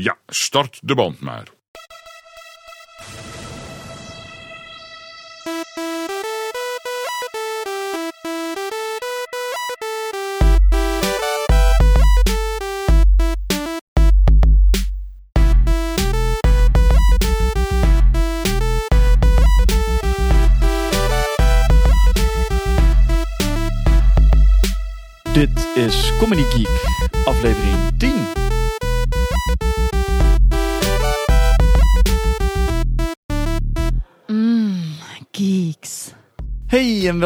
Ja, start de band maar. Dit is Comedy Geek, aflevering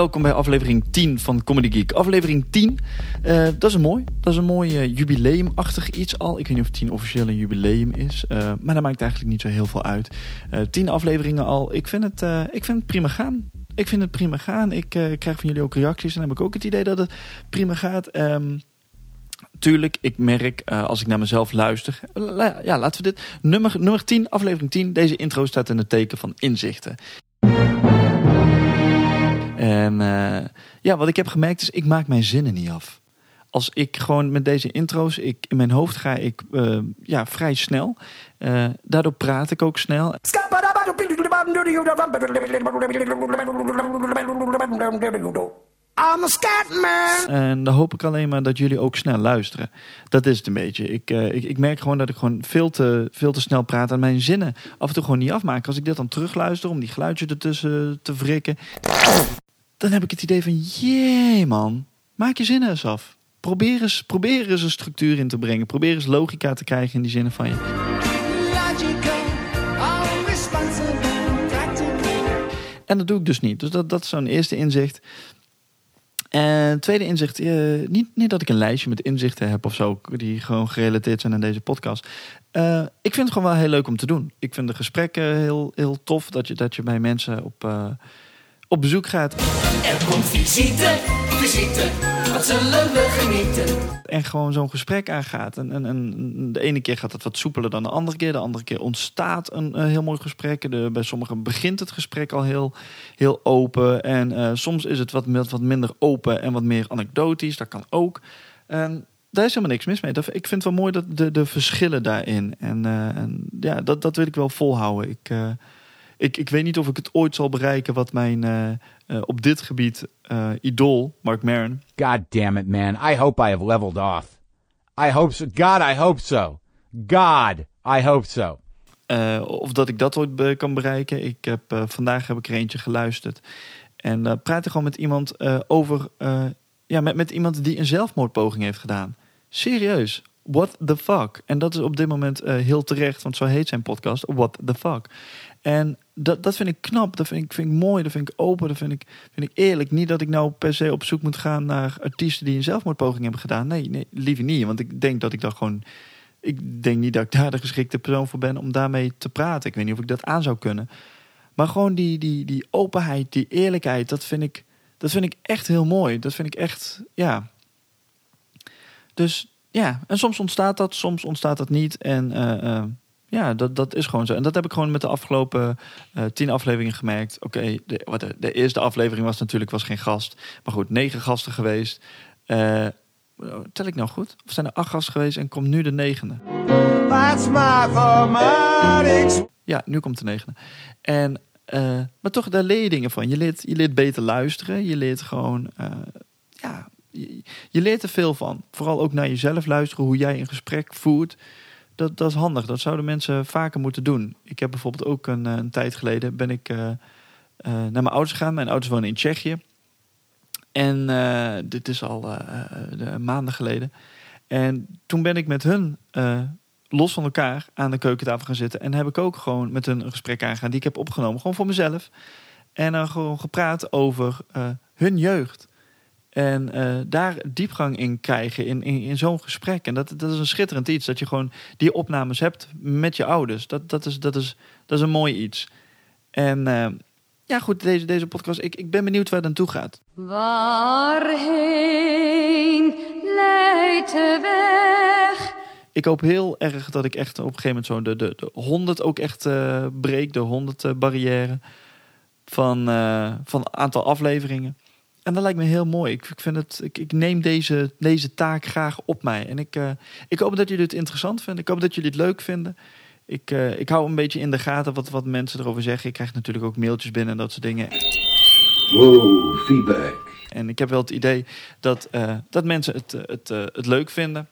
welkom bij aflevering 10 van Comedy Geek. Aflevering 10, eh, dat is een mooi, dat is een mooi eh, jubileumachtig iets al. Ik weet niet of 10 officieel een jubileum is, eh, maar dat maakt eigenlijk niet zo heel veel uit. Eh 10 afleveringen al, ik vind, het, ik vind het prima gaan. Ik vind het prima gaan. Ik krijg van jullie ook reacties en dan heb ik ook het idee dat het prima gaat. Ehm, tuurlijk, ik merk als ik naar mezelf luister. ja, laten we dit. Nummer, nummer 10, aflevering 10. Deze intro staat in het teken van inzichten. En eh, ja, wat ik heb gemerkt is, ik maak mijn zinnen niet af. Als ik gewoon met deze intro's, ik, in mijn hoofd ga ik eh, ja, vrij snel. Eh, daardoor praat ik ook snel. I'm a scat man. En dan hoop ik alleen maar dat jullie ook snel luisteren. Dat is het een beetje. Ik, ik, ik merk gewoon dat ik gewoon veel te, veel te snel praat en mijn zinnen af en toe gewoon niet afmaken. Als ik dit dan terugluister om die geluidjes ertussen te wrikken, dan heb ik het idee van, jee man, maak je zinnen eens af. Probeer eens, probeer eens een structuur in te brengen. Probeer eens logica te krijgen in die zinnen van je. En dat doe ik dus niet. Dus dat, dat is zo'n eerste inzicht. En tweede inzicht, eh, niet, niet dat ik een lijstje met inzichten heb of zo, die gewoon gerelateerd zijn aan deze podcast. Eh, ik vind het gewoon wel heel leuk om te doen. Ik vind de gesprekken heel, heel tof dat je, dat je bij mensen op, eh, op bezoek gaat. Er komt visite, visite, wat zullen we genieten? En gewoon zo'n gesprek aangaat. En, en, en de ene keer gaat het wat soepeler dan de andere keer. De andere keer ontstaat een, een heel mooi gesprek. De, bij sommigen begint het gesprek al heel, heel open. En eh, soms is het wat, wat minder open en wat meer anekdotisch. Dat kan ook. En daar is helemaal niks mis mee. Dat, ik vind het wel mooi dat de, de verschillen daarin. En, eh, en ja, dat, dat wil ik wel volhouden. Ik, eh, ik, ik weet niet of ik het ooit zal bereiken wat mijn eh, eh, op dit gebied eh, idool, Mark Maron, God damn it, man. I hope I have leveled off. I hope so. God, I hope so. God, I hope so. Of dat ik dat ooit be- kan bereiken. Ik heb, vandaag heb ik er eentje geluisterd. En uh, praatte gewoon met iemand over... ja, met, met iemand die een zelfmoordpoging heeft gedaan. Serieus. What the fuck? En dat is op dit moment heel terecht, want zo heet zijn podcast. What the fuck? En dat, dat vind ik knap, dat vind ik, vind ik mooi, dat vind ik open, dat vind ik, vind ik eerlijk. Niet dat ik nou per se op zoek moet gaan naar artiesten die een zelfmoordpoging hebben gedaan. Nee, nee liever niet. Want ik denk dat ik dat gewoon ik denk niet dat ik daar de geschikte persoon voor ben om daarmee te praten. Ik weet niet of ik dat aan zou kunnen. Maar gewoon die, die, die openheid, die eerlijkheid, dat vind, ik, dat vind ik echt heel mooi. Dat vind ik echt, ja. Dus ja, en soms ontstaat dat, soms ontstaat dat niet. En eh, eh, ja, dat, dat is gewoon zo. En dat heb ik gewoon met de afgelopen eh, tien afleveringen gemerkt. Oké, de, wat de, de eerste aflevering was natuurlijk was geen gast. Maar goed, negen gasten geweest. Eh, tel ik nou goed? Of zijn er acht gasten geweest en komt nu de negende? Ja, nu komt de negende. En, eh, maar toch, daar leer je dingen van. Je leert, je leert beter luisteren. Je leert gewoon, ja, je, je leert er veel van. Vooral ook naar jezelf luisteren, hoe jij een gesprek voert. Dat, is handig. Dat zouden mensen vaker moeten doen. Ik heb bijvoorbeeld ook een, eh, een tijd geleden ben ik eh, eh, naar mijn ouders gegaan. Mijn ouders wonen in Tsjechië. En dit is al de- maanden geleden. En toen ben ik met hun los van elkaar aan de keukentafel gaan zitten. En heb ik ook gewoon met hun een gesprek aangegaan die ik heb opgenomen. Gewoon voor mezelf. En dan gewoon gepraat over hun jeugd. En eh, daar diepgang in krijgen in, in, in zo'n gesprek. En dat, dat is een schitterend iets. Dat je gewoon die opnames hebt met je ouders. Dat, dat, is, dat, is, dat is een mooi iets. En eh, ja, goed, deze, deze podcast. Ik, ik ben benieuwd waar het aan toe gaat. Waarheen leidt de weg? Ik hoop heel erg dat ik echt op een gegeven moment zo de, de, de 100 ook echt eh, breek. De 100 eh, barrière van, van aantal afleveringen. En dat lijkt me heel mooi. Ik, ik, vind het, ik, ik neem deze, deze taak graag op mij. En ik, eh, ik hoop dat jullie het interessant vinden. Ik hoop dat jullie het leuk vinden. Ik, eh, ik hou een beetje in de gaten wat, wat mensen erover zeggen. Ik krijg natuurlijk ook mailtjes binnen en dat soort dingen. Whoa, feedback. En ik heb wel het idee dat, eh, dat mensen het, het, het leuk vinden.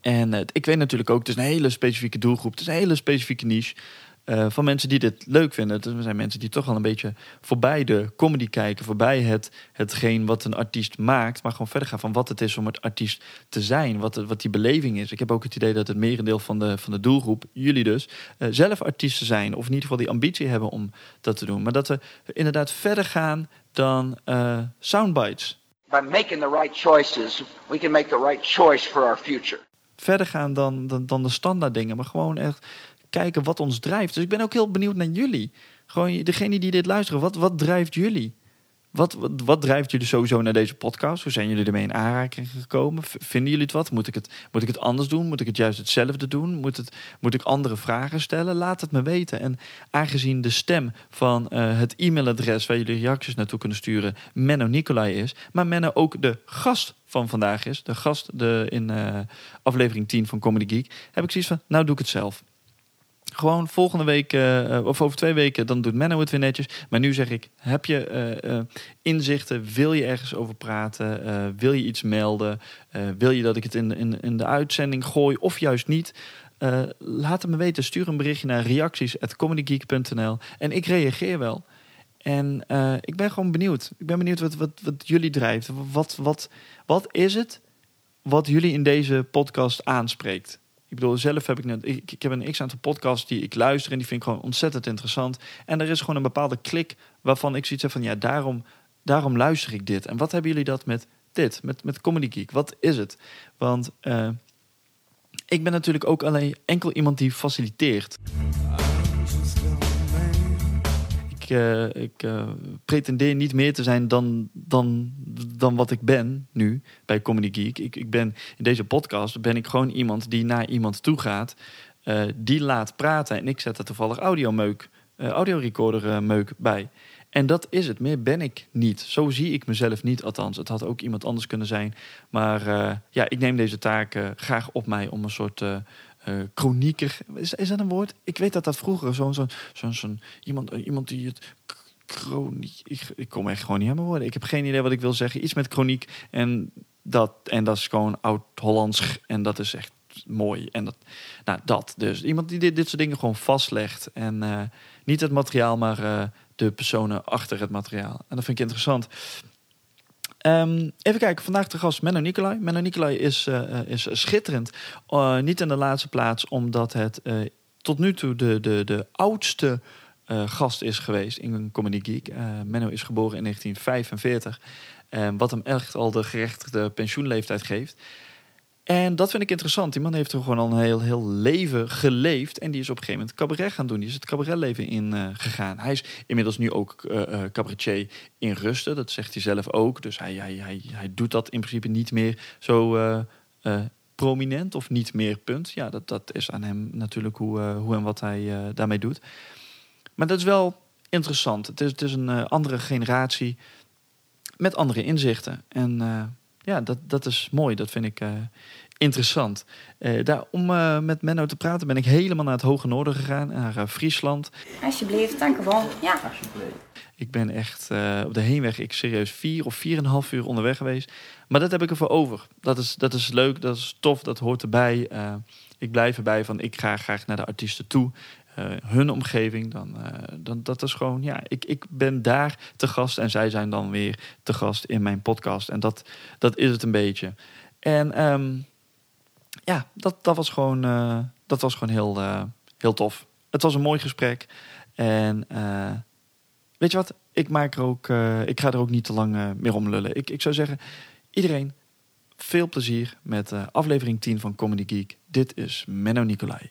En ik weet natuurlijk ook, het is een hele specifieke doelgroep. Het is een hele specifieke niche. Eh, van mensen die dit leuk vinden. Het zijn mensen die toch wel een beetje voorbij de comedy kijken. Voorbij het, hetgeen wat een artiest maakt. Maar gewoon verder gaan van wat het is om het artiest te zijn. Wat, het- wat die beleving is. Ik heb ook het idee dat het merendeel van de, van de doelgroep, jullie dus, eh, zelf artiesten zijn. Of in ieder geval die ambitie hebben om dat te doen. Maar dat we inderdaad verder gaan dan eh, soundbites. By making the right choices, we can make the right choice for our future. verder gaan dan, dan, dan de standaard dingen. Maar gewoon echt kijken wat ons drijft. Dus ik ben ook heel benieuwd naar jullie. Gewoon degene die dit luisteren. Wat, wat drijft jullie? Wat, wat, drijft jullie sowieso naar deze podcast? Hoe zijn jullie ermee in aanraking gekomen? Vinden jullie het wat? Moet ik het, moet ik het anders doen? Moet ik het juist hetzelfde doen? Moet, het, moet ik andere vragen stellen? Laat het me weten. En aangezien de stem van eh, het e-mailadres waar jullie reacties naartoe kunnen sturen Menno Nicolai is, maar Menno ook de gast van vandaag is, de gast de, in eh, aflevering 10 van Comedy Geek, heb ik zoiets van, nou doe ik het zelf. Gewoon volgende week, eh, eh, of over twee weken, dan doet Menno het weer netjes. Maar nu zeg ik, heb je eh, inzichten? Wil je ergens over praten? Wil je iets melden? Wil je dat ik het in, in, in de uitzending gooi of juist niet? Laat het me weten. Stuur een berichtje naar reacties.comedygeek.nl en ik reageer wel. En ik ben gewoon benieuwd. Ik ben benieuwd wat, wat, wat jullie drijft. Wat, wat, wat is het wat jullie in deze podcast aanspreekt? Ik bedoel, zelf heb ik net. Ik, ik heb een x aantal podcasts die ik luister en die vind ik gewoon ontzettend interessant. En er is gewoon een bepaalde klik waarvan ik zoiets heb van ja, daarom, daarom luister ik dit. En wat hebben jullie dat met dit, met, met Comedy Geek? Wat is het? Want eh, ik ben natuurlijk ook alleen enkel iemand die faciliteert. Ik, eh, ik eh, pretendeer niet meer te zijn dan, dan, dan wat ik ben nu bij Comedy Geek. Ik, ik ben, in deze podcast ben ik gewoon iemand die naar iemand toe gaat, eh, die laat praten. En ik zet er toevallig audiomeuk, audiorecorder meuk bij. En dat is het. Meer ben ik niet. Zo zie ik mezelf niet, althans. Het had ook iemand anders kunnen zijn. Maar ja, ik neem deze taak graag op mij om een soort eh eh, chronieker. Is, is dat een woord? Ik weet dat dat vroeger zo'n zo'n zo'n zo'n iemand, eh, iemand die het chroniek. Ik, ik kom echt gewoon niet aan mijn. Ik heb geen idee wat ik wil zeggen. Iets met chroniek en dat en dat is gewoon oud-Hollands en dat is echt mooi en dat nou dat dus iemand die dit, dit soort dingen gewoon vastlegt en eh, niet het materiaal maar de personen achter het materiaal en dat vind ik interessant Ehm, even kijken, vandaag de gast Menno Nicolai. Menno Nicolai is, eh, eh, is schitterend. Eh, niet in de laatste plaats omdat het tot nu toe de, de, de oudste gast is geweest in Comedy Geek. Menno is geboren in 1945. eh, wat hem echt al de gerechtigde pensioenleeftijd geeft. En dat vind ik interessant. Die man heeft er gewoon al een heel, heel leven geleefd. En die is op een gegeven moment cabaret gaan doen. Die is het cabaretleven in eh, gegaan. Hij is inmiddels nu ook eh, cabaretier in rusten. Dat zegt hij zelf ook. Dus hij, hij, hij, hij doet dat in principe niet meer zo prominent of niet meer, punt. Ja, dat, dat is aan hem natuurlijk hoe, hoe en wat hij daarmee doet. Maar dat is wel interessant. Het is, het is een andere generatie met andere inzichten. En ja, dat, dat is mooi. Dat vind ik eh, interessant. Eh, daar, om eh, met Menno te praten ben ik helemaal naar het Hoge Noorden gegaan. Naar Friesland. Alsjeblieft, dank u wel. Ja. Ik ben echt op de heenweg, ik serieus vier of vier en een half uur onderweg geweest. Maar dat heb ik ervoor over. Dat is, dat is leuk, dat is tof, dat hoort erbij. Ik blijf erbij van, ik ga graag naar de artiesten toe. Eh, hun omgeving, dan, eh, dan dat is gewoon, ja, ik, ik ben daar te gast en zij zijn dan weer te gast in mijn podcast. En dat, dat is het een beetje. En ehm, ja, dat, dat was gewoon, eh, dat was gewoon heel, heel tof. Het was een mooi gesprek. En weet je wat? Ik, maak er ook, ik ga er ook niet te lang meer om lullen. Ik, ik zou zeggen, iedereen veel plezier met eh, aflevering 10 van Comedy Geek. Dit is Menno Nicolai.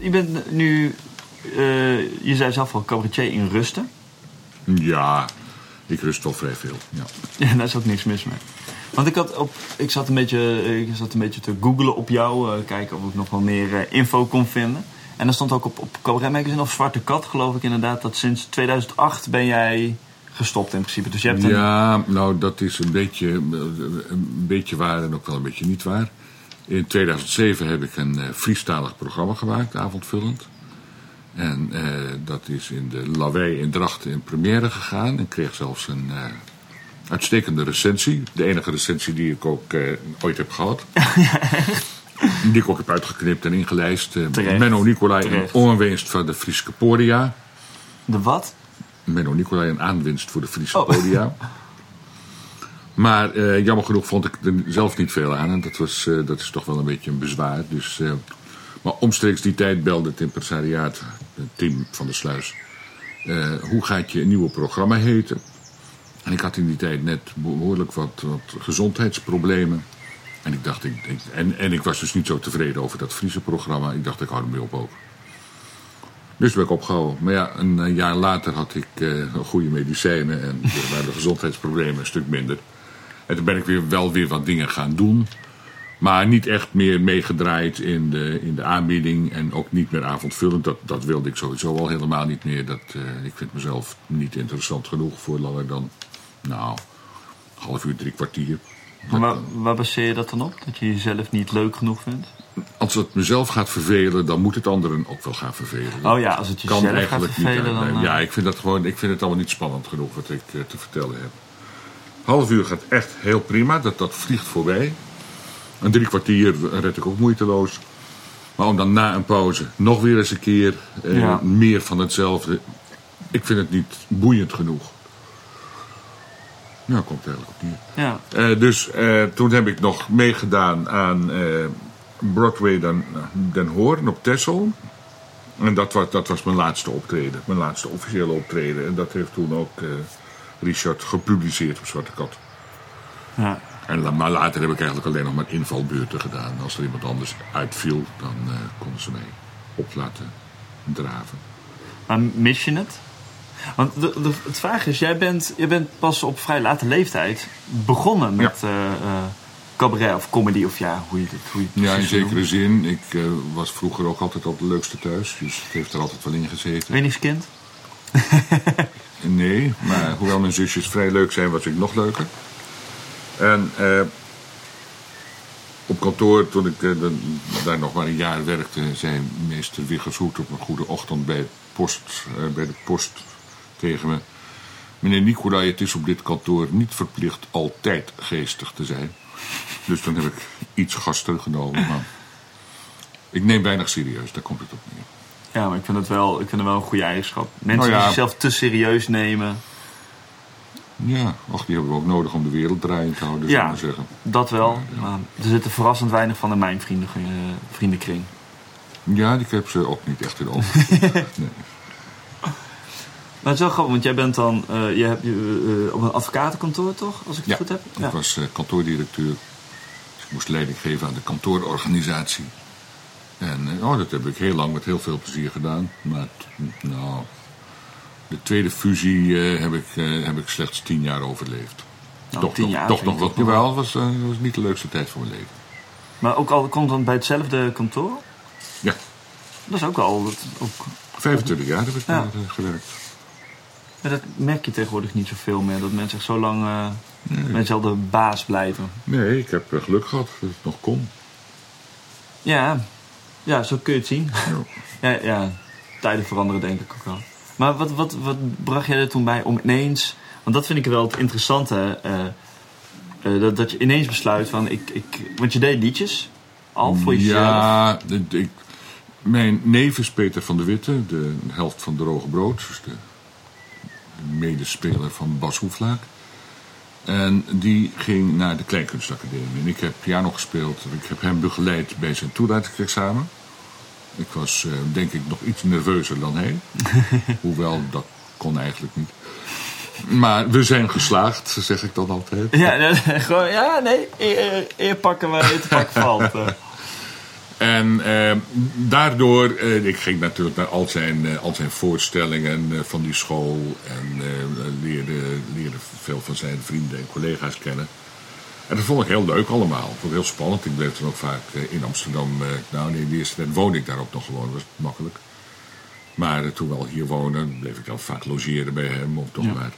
Je bent nu, eh, je zei zelf al, cabaretier in rusten. Ja, ik rust al vrij veel. Ja. Ja, daar is ook niks mis mee. Want ik, had op, ik, zat een beetje, ik zat een beetje te googlen op jou. eh, kijken of ik nog wel meer eh, info kon vinden. En er stond ook op, op Cabaret Magazine of Zwarte Kat, geloof ik inderdaad, dat sinds 2008 ben jij gestopt in principe. Dus je hebt een... Ja, nou dat is een beetje, een beetje waar en ook wel een beetje niet waar. In 2007 heb ik een eh Friestalig programma gemaakt, avondvullend. En eh, dat is in de Lawei in Drachten in première gegaan. En kreeg zelfs een eh, uitstekende recensie. De enige recensie die ik ook ooit heb gehad. Die ik ook heb uitgeknipt en ingelijst. Menno Nicolai, een onwinst van de Friese Podia. De wat? Menno Nicolai een aanwinst voor de Friese Oh. podia. Maar eh, jammer genoeg vond ik er zelf niet veel aan. En dat, was, eh, dat is toch wel een beetje een bezwaar. Dus, eh, maar omstreeks die tijd belde het impresariaat, het team van de Sluis. hoe gaat je nieuwe programma heten? En ik had in die tijd net behoorlijk wat, wat gezondheidsproblemen. En ik dacht, ik, en, en ik was dus niet zo tevreden over dat Friese programma. Ik dacht, ik hou ermee op ook. Dus ben ik opgehouden. Maar ja, een, jaar later had ik goede medicijnen en waren de gezondheidsproblemen een stuk minder. En toen ben ik weer, wel weer wat dingen gaan doen. Maar niet echt meer meegedraaid in de, in de aanbieding en ook niet meer avondvullend. Dat, dat wilde ik sowieso al helemaal niet meer. Dat, eh, ik vind mezelf niet interessant genoeg voor langer dan, nou, half uur, drie kwartier. Maar waar, waar baseer je dat dan op? Dat je jezelf niet leuk genoeg vindt? Als het mezelf gaat vervelen, dan moet het anderen ook wel gaan vervelen. Oh ja, als het kan jezelf gaat eigenlijk niet vervelen, dan... eh, Ja, ik vind, dat gewoon, ik vind het allemaal niet spannend genoeg wat ik eh, te vertellen heb. Half uur gaat echt heel prima, dat, dat vliegt voorbij. Een drie kwartier red ik ook moeiteloos. Maar om dan na een pauze nog weer eens een keer eh, Ja. meer van hetzelfde. Ik vind het niet boeiend genoeg. Nou, komt eigenlijk op neer. ja. Eh, dus eh, toen heb ik nog meegedaan aan eh, Broadway Den, Den Hoorn op Texel. En dat was, dat was mijn laatste optreden, mijn laatste officiële optreden. En dat heeft toen ook eh, Richard gepubliceerd op Zwarte Kat. ja. En, maar later heb ik eigenlijk alleen nog maar invalbeurten gedaan. Als er iemand anders uitviel, dan eh, konden ze mij op laten draven. Maar mis je het? Want de, de, het vraag is, jij bent, jij bent pas op vrij late leeftijd begonnen met eh, eh, cabaret of comedy of ja, hoe je het, hoe je het Ja, in zekere zin. Ik was vroeger ook altijd al de leukste thuis. Dus het heeft er altijd wel in gezeten. Wenigskind? Nee, maar hoewel mijn zusjes vrij leuk zijn, was ik nog leuker. En eh, op kantoor, toen ik eh, daar nog maar een jaar werkte, zei meester Wiggershoed op een goede ochtend bij, post, eh, bij de post tegen me. Meneer Nicolai, het is op dit kantoor niet verplicht altijd geestig te zijn. Dus dan heb ik iets gas teruggenomen. Ik neem weinig serieus, daar komt het op neer. Ja, maar ik vind het wel, ik vind het wel een goede eigenschap. Mensen ja. die zichzelf te serieus nemen, Ja, och, die hebben we ook nodig om de wereld draaiend te houden, Ja. zou ik maar zeggen. dat wel. Maar er zitten verrassend weinig van in mijn vrienden, eh, vriendenkring. Ja, ik heb ze ook niet echt in de ogen. nee. Maar het is wel grappig, want jij bent dan eh, je hebt, je, eh, op een advocatenkantoor, toch? Als ik het goed heb. ik was kantoordirecteur. Dus ik moest leiding geven aan de kantoororganisatie. En eh, oh, dat heb ik heel lang met heel veel plezier gedaan. Maar nou, de tweede fusie eh, heb, ik, eh, heb ik slechts tien jaar overleefd. Nou, toch tien nog, jaar toch nog wat. Jawel, het was, was niet de leukste tijd van mijn leven. Maar ook al komt dan bij hetzelfde kantoor? Ja, Dat is ook al. Dat, ook, 25 jaar heb ik Ja. daar gewerkt. ja, dat merk je tegenwoordig niet zoveel meer. Dat mensen echt zo lang eh met dezelfde baas blijven. Nee, ik heb geluk gehad dat het nog kon. Ja, ja zo kun je het zien. Ja. ja, tijden veranderen denk ik ook wel. Maar wat, wat, wat bracht jij er toen bij om ineens... Want dat vind ik wel het interessante. eh, eh, dat, dat je ineens besluit van... Ik, ik, want je deed liedjes al voor jezelf. Ja, de- de- ik, mijn neef is Peter van der Witte, de helft van Droge Brood. Dus de, de medespeler van Bas Hoeflaak. En die ging naar de Kleinkunstacademie. En ik heb piano gespeeld. Ik heb hem begeleid bij zijn toelatingsexamen. Ik was eh, denk ik nog iets nerveuzer dan hij. Hoewel, dat kon eigenlijk niet. Maar we zijn geslaagd, zeg ik dan altijd. Ja, gewoon, ja, nee, eer, eer pakken waar je te pakken valt. En eh, daardoor, eh, ik ging natuurlijk naar al zijn, eh, al zijn voorstellingen van die school en eh, leerde, leerde veel van zijn vrienden en collega's kennen. En dat vond ik heel leuk allemaal. Ik vond het heel spannend. Ik bleef toen ook vaak in Amsterdam. Nou, in de eerste tijd woonde ik daar ook nog gewoon. Dat was makkelijk. Maar toen we al hier wonen, bleef ik dan vaak logeren bij hem. Om toch Ja. maar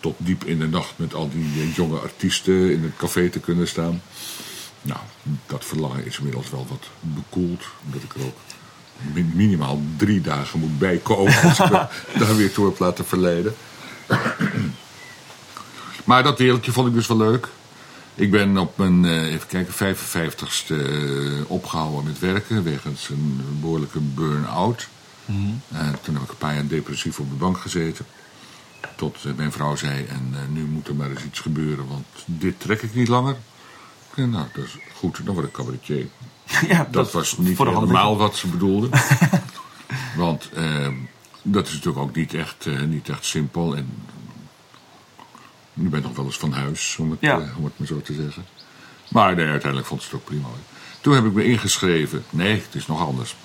tot diep in de nacht met al die jonge artiesten in het café te kunnen staan. Nou, dat verlangen is inmiddels wel wat bekoeld. Omdat ik er ook min- minimaal drie dagen moet bijkomen. Als ik daar weer toe heb laten verleiden. Maar dat wereldje vond ik dus wel leuk. Ik ben op mijn, eh, even kijken, 55ste eh, opgehouden met werken. Wegens een behoorlijke burn-out. En toen heb ik een paar jaar depressief op de bank gezeten. Tot eh, mijn vrouw zei, en eh, nu moet er maar eens iets gebeuren, want dit trek ik niet langer. Nou, dat is goed, dan word ik cabaretier. ja, Dat was niet helemaal wat ze bedoelde. Want eh, dat is natuurlijk ook niet echt, eh, niet echt simpel. En je bent nog wel eens van huis, om het, Ja. eh, om het maar zo te zeggen. Maar nee, uiteindelijk vond ze het ook prima. Toen heb ik me ingeschreven. Nee, het is nog anders.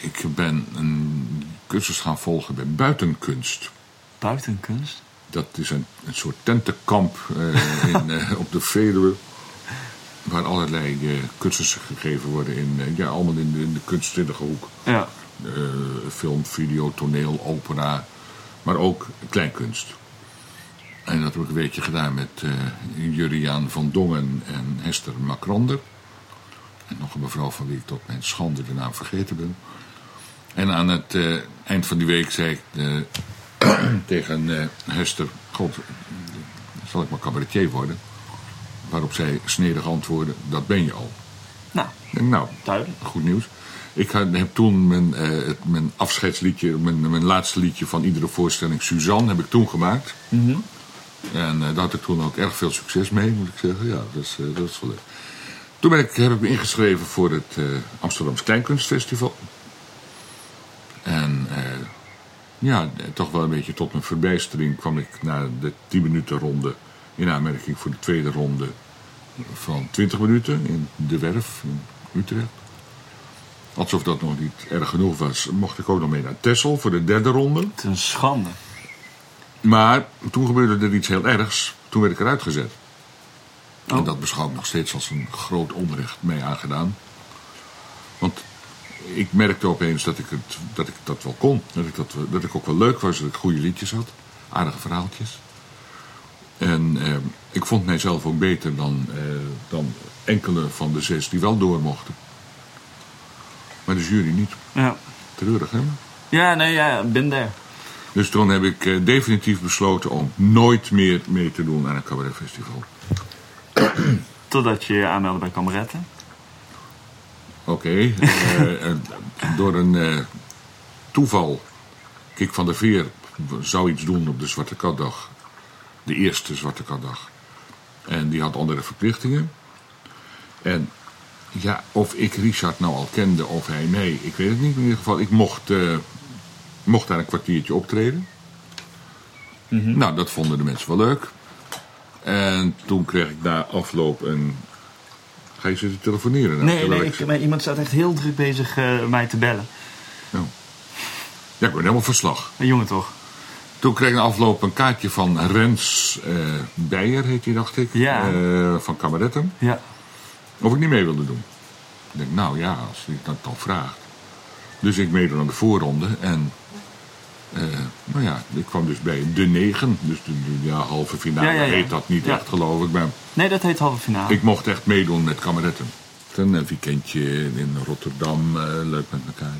Ik ben een cursus gaan volgen bij buitenkunst. Buitenkunst? Dat is een, een soort tentenkamp eh, in, eh, op de Veluwe. Waar allerlei eh, cursussen gegeven worden in, ja, allemaal in de, in de kunstzinnige hoek. Ja. Film, video, toneel, opera. Maar ook kleinkunst. En dat heb ik een weekje gedaan met Juriaan van Dongen en Hester Macrander. En nog een mevrouw van wie ik tot mijn schande de naam vergeten ben. En aan het eind van die week zei ik tegen eh, Hester... God, zal ik maar cabaretier worden? Waarop zij snedig antwoordde, dat ben je al. Nou, nou, duidelijk. goed nieuws. Ik heb toen mijn, eh, het- mijn afscheidsliedje, mijn, mijn laatste liedje van iedere voorstelling, Suzanne, heb ik toen gemaakt. En eh, daar had ik toen ook erg veel succes mee, moet ik zeggen. Ja, dat is, dat is wel leuk. Toen ben ik, heb ik me ingeschreven voor het Amsterdamse Kleinkunstfestival. En ja, eh, toch wel een beetje tot mijn verbijstering kwam ik na de 10 minuten ronde in aanmerking voor de tweede ronde van 20 minuten in De Werf in Utrecht. Alsof dat nog niet erg genoeg was, mocht ik ook nog mee naar Texel voor de derde ronde. Het is een schande. Maar toen gebeurde er iets heel ergs. Toen werd ik eruit gezet. Oh. En dat beschouw ik nog steeds als een groot onrecht mee aangedaan. Want ik merkte opeens dat ik, het, dat ik dat wel kon. Dat ik, dat, dat ik ook wel leuk was, dat ik goede liedjes had. Aardige verhaaltjes. En eh, ik vond mijzelf ook beter dan, eh, dan enkele van de zes die wel door mochten. Maar de jury niet. Ja. Treurig, hè? Ja, nee, ja, bin there. Dus toen heb ik eh, definitief besloten om nooit meer mee te doen aan een cabaretfestival. Totdat je je aanmeldde bij Kameretten. Oké, eh, door een eh, toeval. Kik van der Veer zou iets doen op de Zwarte Katdag. De eerste Zwarte Katdag. En die had andere verplichtingen. En ja, of ik Richard nou al kende of hij mij, ik weet het niet. In ieder geval, ik mocht, eh, mocht daar een kwartiertje optreden. Nou, dat vonden de mensen wel leuk. En toen kreeg ik na afloop een... Ga je zitten telefoneren? nou, Nee, nee, ik- maar iemand staat echt heel druk bezig eh, mij te bellen. Ja, ik ben helemaal verslag. Een jongen toch? Toen kreeg ik na afloop een kaartje van Rens eh Beijer, heet hij dacht ik. Ja. eh, van Kameretten. Ja. Of ik niet mee wilde doen. Ik denk, nou ja, als hij dat dan vraagt. Dus ik meedoen aan de voorronde. En eh, nou ja, ik kwam dus bij de negen. Dus de, ja, halve finale Ja, ja, ja. heet dat niet echt, geloof ik. Maar Nee, dat heet halve finale. ik mocht echt meedoen met Kameretten. Een weekendje in Rotterdam, eh, leuk met elkaar.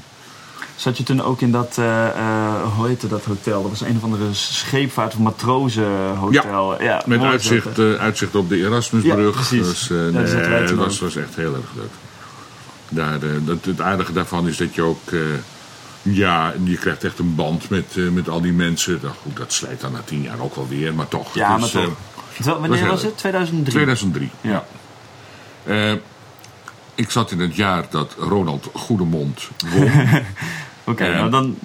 Zat je toen ook in dat, eh, eh, hoe heette dat hotel? Dat was een of andere scheepvaart- of matrozenhotel. Ja, Met uitzicht, eh, uitzicht op de Erasmusbrug. Dus, eh, nee, toen was, was echt heel erg leuk. Daar, eh, dat, het aardige daarvan is dat je ook... ja, je krijgt echt een band met, eh, met al die mensen. Nou, goed, dat slijt dan na tien jaar ook wel weer, maar toch. Ja, maar toch. eh, Wanneer was het? 2003? 2003, Ja. Eh, ik zat in het jaar dat Ronald Goedemond won. Oké, Eh, nou dan...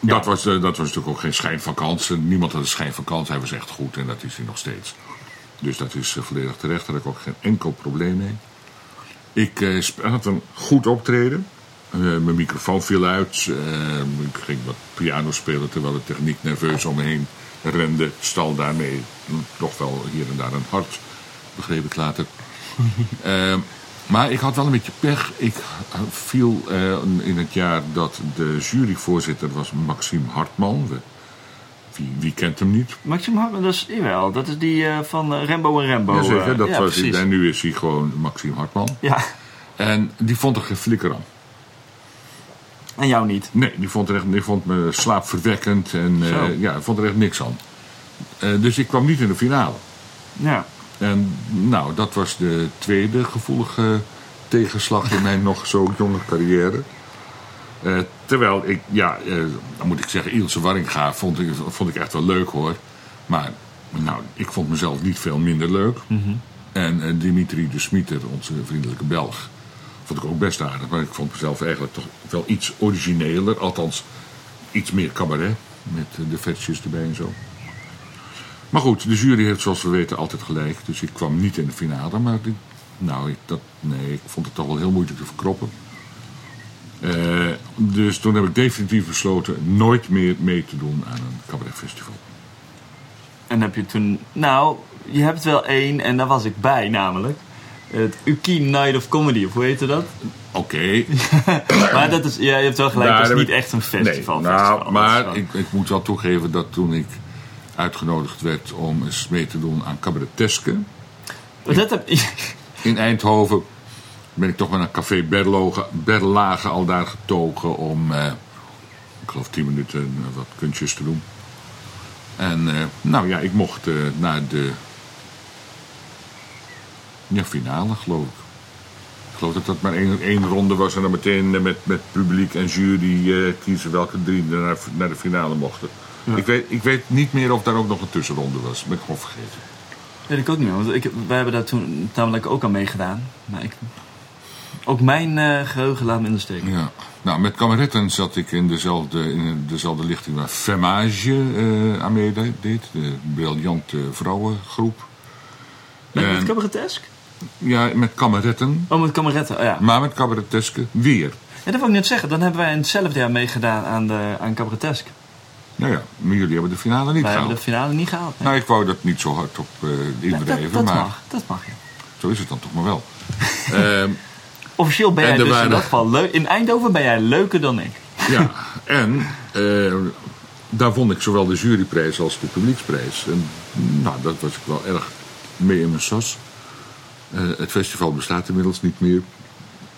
Dat, was, dat was natuurlijk ook geen schijn van kans. En Niemand had een schijn van kans. Hij was echt goed en dat is hij nog steeds. Dus dat is volledig terecht. Daar heb ik ook geen enkel probleem mee. Ik had een goed optreden. Eh, mijn microfoon viel uit. Eh, ik ging wat piano spelen terwijl de techniek nerveus om me heen rende. Stal daarmee toch wel hier en daar een hart begreep ik later. Ehm, maar ik had wel een beetje pech. Ik viel eh, in het jaar dat de juryvoorzitter was Maxime Hartman. Wie, wie kent hem niet? Maxime Hartman, dat is, jawel, dat is die eh, van eh, Rembo en Rembo. Jazeker, eh, dat ja, was hij. En nu is hij gewoon Maxime Hartman. Ja, En die vond er geen flikker aan. En jou niet. Nee, die vond, er echt, die vond me slaapverwekkend en Zo. ja, vond er echt niks aan. Eh, dus ik kwam niet in de finale. Ja. En nou, dat was de tweede gevoelige tegenslag in mijn nog zo jonge carrière. Eh, terwijl ik, ja, dan moet ik zeggen, Ilse Warringa vond ik, vond ik echt wel leuk hoor. Maar nou, ik vond mezelf niet veel minder leuk. En eh, Dimitri de Smieter, onze vriendelijke Belg, vond ik ook best aardig. Maar ik vond mezelf eigenlijk toch wel iets origineler. Althans, iets meer cabaret. Met eh, de versjes erbij en zo. Maar goed, de jury heeft zoals we weten altijd gelijk. Dus ik kwam niet in de finale. Maar ik- nou, ik, dat, nee, ik vond het toch wel heel moeilijk te verkroppen. Eh, dus toen heb ik definitief besloten nooit meer mee te doen aan een cabaretfestival. En heb je toen... Nou, je hebt wel één en daar was ik bij namelijk. Het Uki Night of Comedy, of hoe heette dat? Oké. maar dat is, ja, je hebt wel gelijk, Nou, dat is niet echt een festival. Nee, festival. nou, maar wel- ik, ik moet wel toegeven dat toen ik uitgenodigd werd om eens mee te doen aan cabareteske Maar dat heb in Eindhoven, ben ik toch maar naar Café Berlage, Berlage al daar getogen om, eh, ik geloof tien minuten eh, wat kunstjes te doen. En eh, nou ja, ik mocht eh, naar de ja, finale, geloof ik. Ik geloof dat dat maar één, één ronde was en dan meteen eh, met, met publiek en jury eh, kiezen welke drie naar, naar de finale mochten. Ik, weet, ik weet niet meer of daar ook nog een tussenronde was. Ben ik gewoon vergeten. Weet ik ook niet meer, want ik, wij hebben daar toen namelijk ook aan meegedaan. Maar ik, ook mijn eh, geheugen laat me in de steek. Ja. Nou, met kameretten zat ik in dezelfde, in dezelfde lichting waar Femage eh aan meedeed. De briljante vrouwengroep. Met, met En- cabaretesk? Ja, met kameretten. Oh, met kameretten, oh ja. Maar met cabareteske weer. ja. Dat wil ik net zeggen, dan hebben wij in hetzelfde jaar meegedaan aan, de, aan cabaretesk. Nou ja, maar jullie hebben de finale niet Wij gehaald. hebben de finale niet gehaald. nee. Nou, ik wou dat niet zo hard op Ja, indrijven, dat, dat maar mag, dat mag je. zo is het dan toch maar wel. Ehm, Officieel ben En jij dus in dat geval leuk. In Eindhoven ben jij leuker dan ik. Ja, en eh, daar won ik zowel de juryprijs als de publieksprijs. En nou, dat was ik wel erg mee in mijn sas. Eh, het festival bestaat inmiddels niet meer.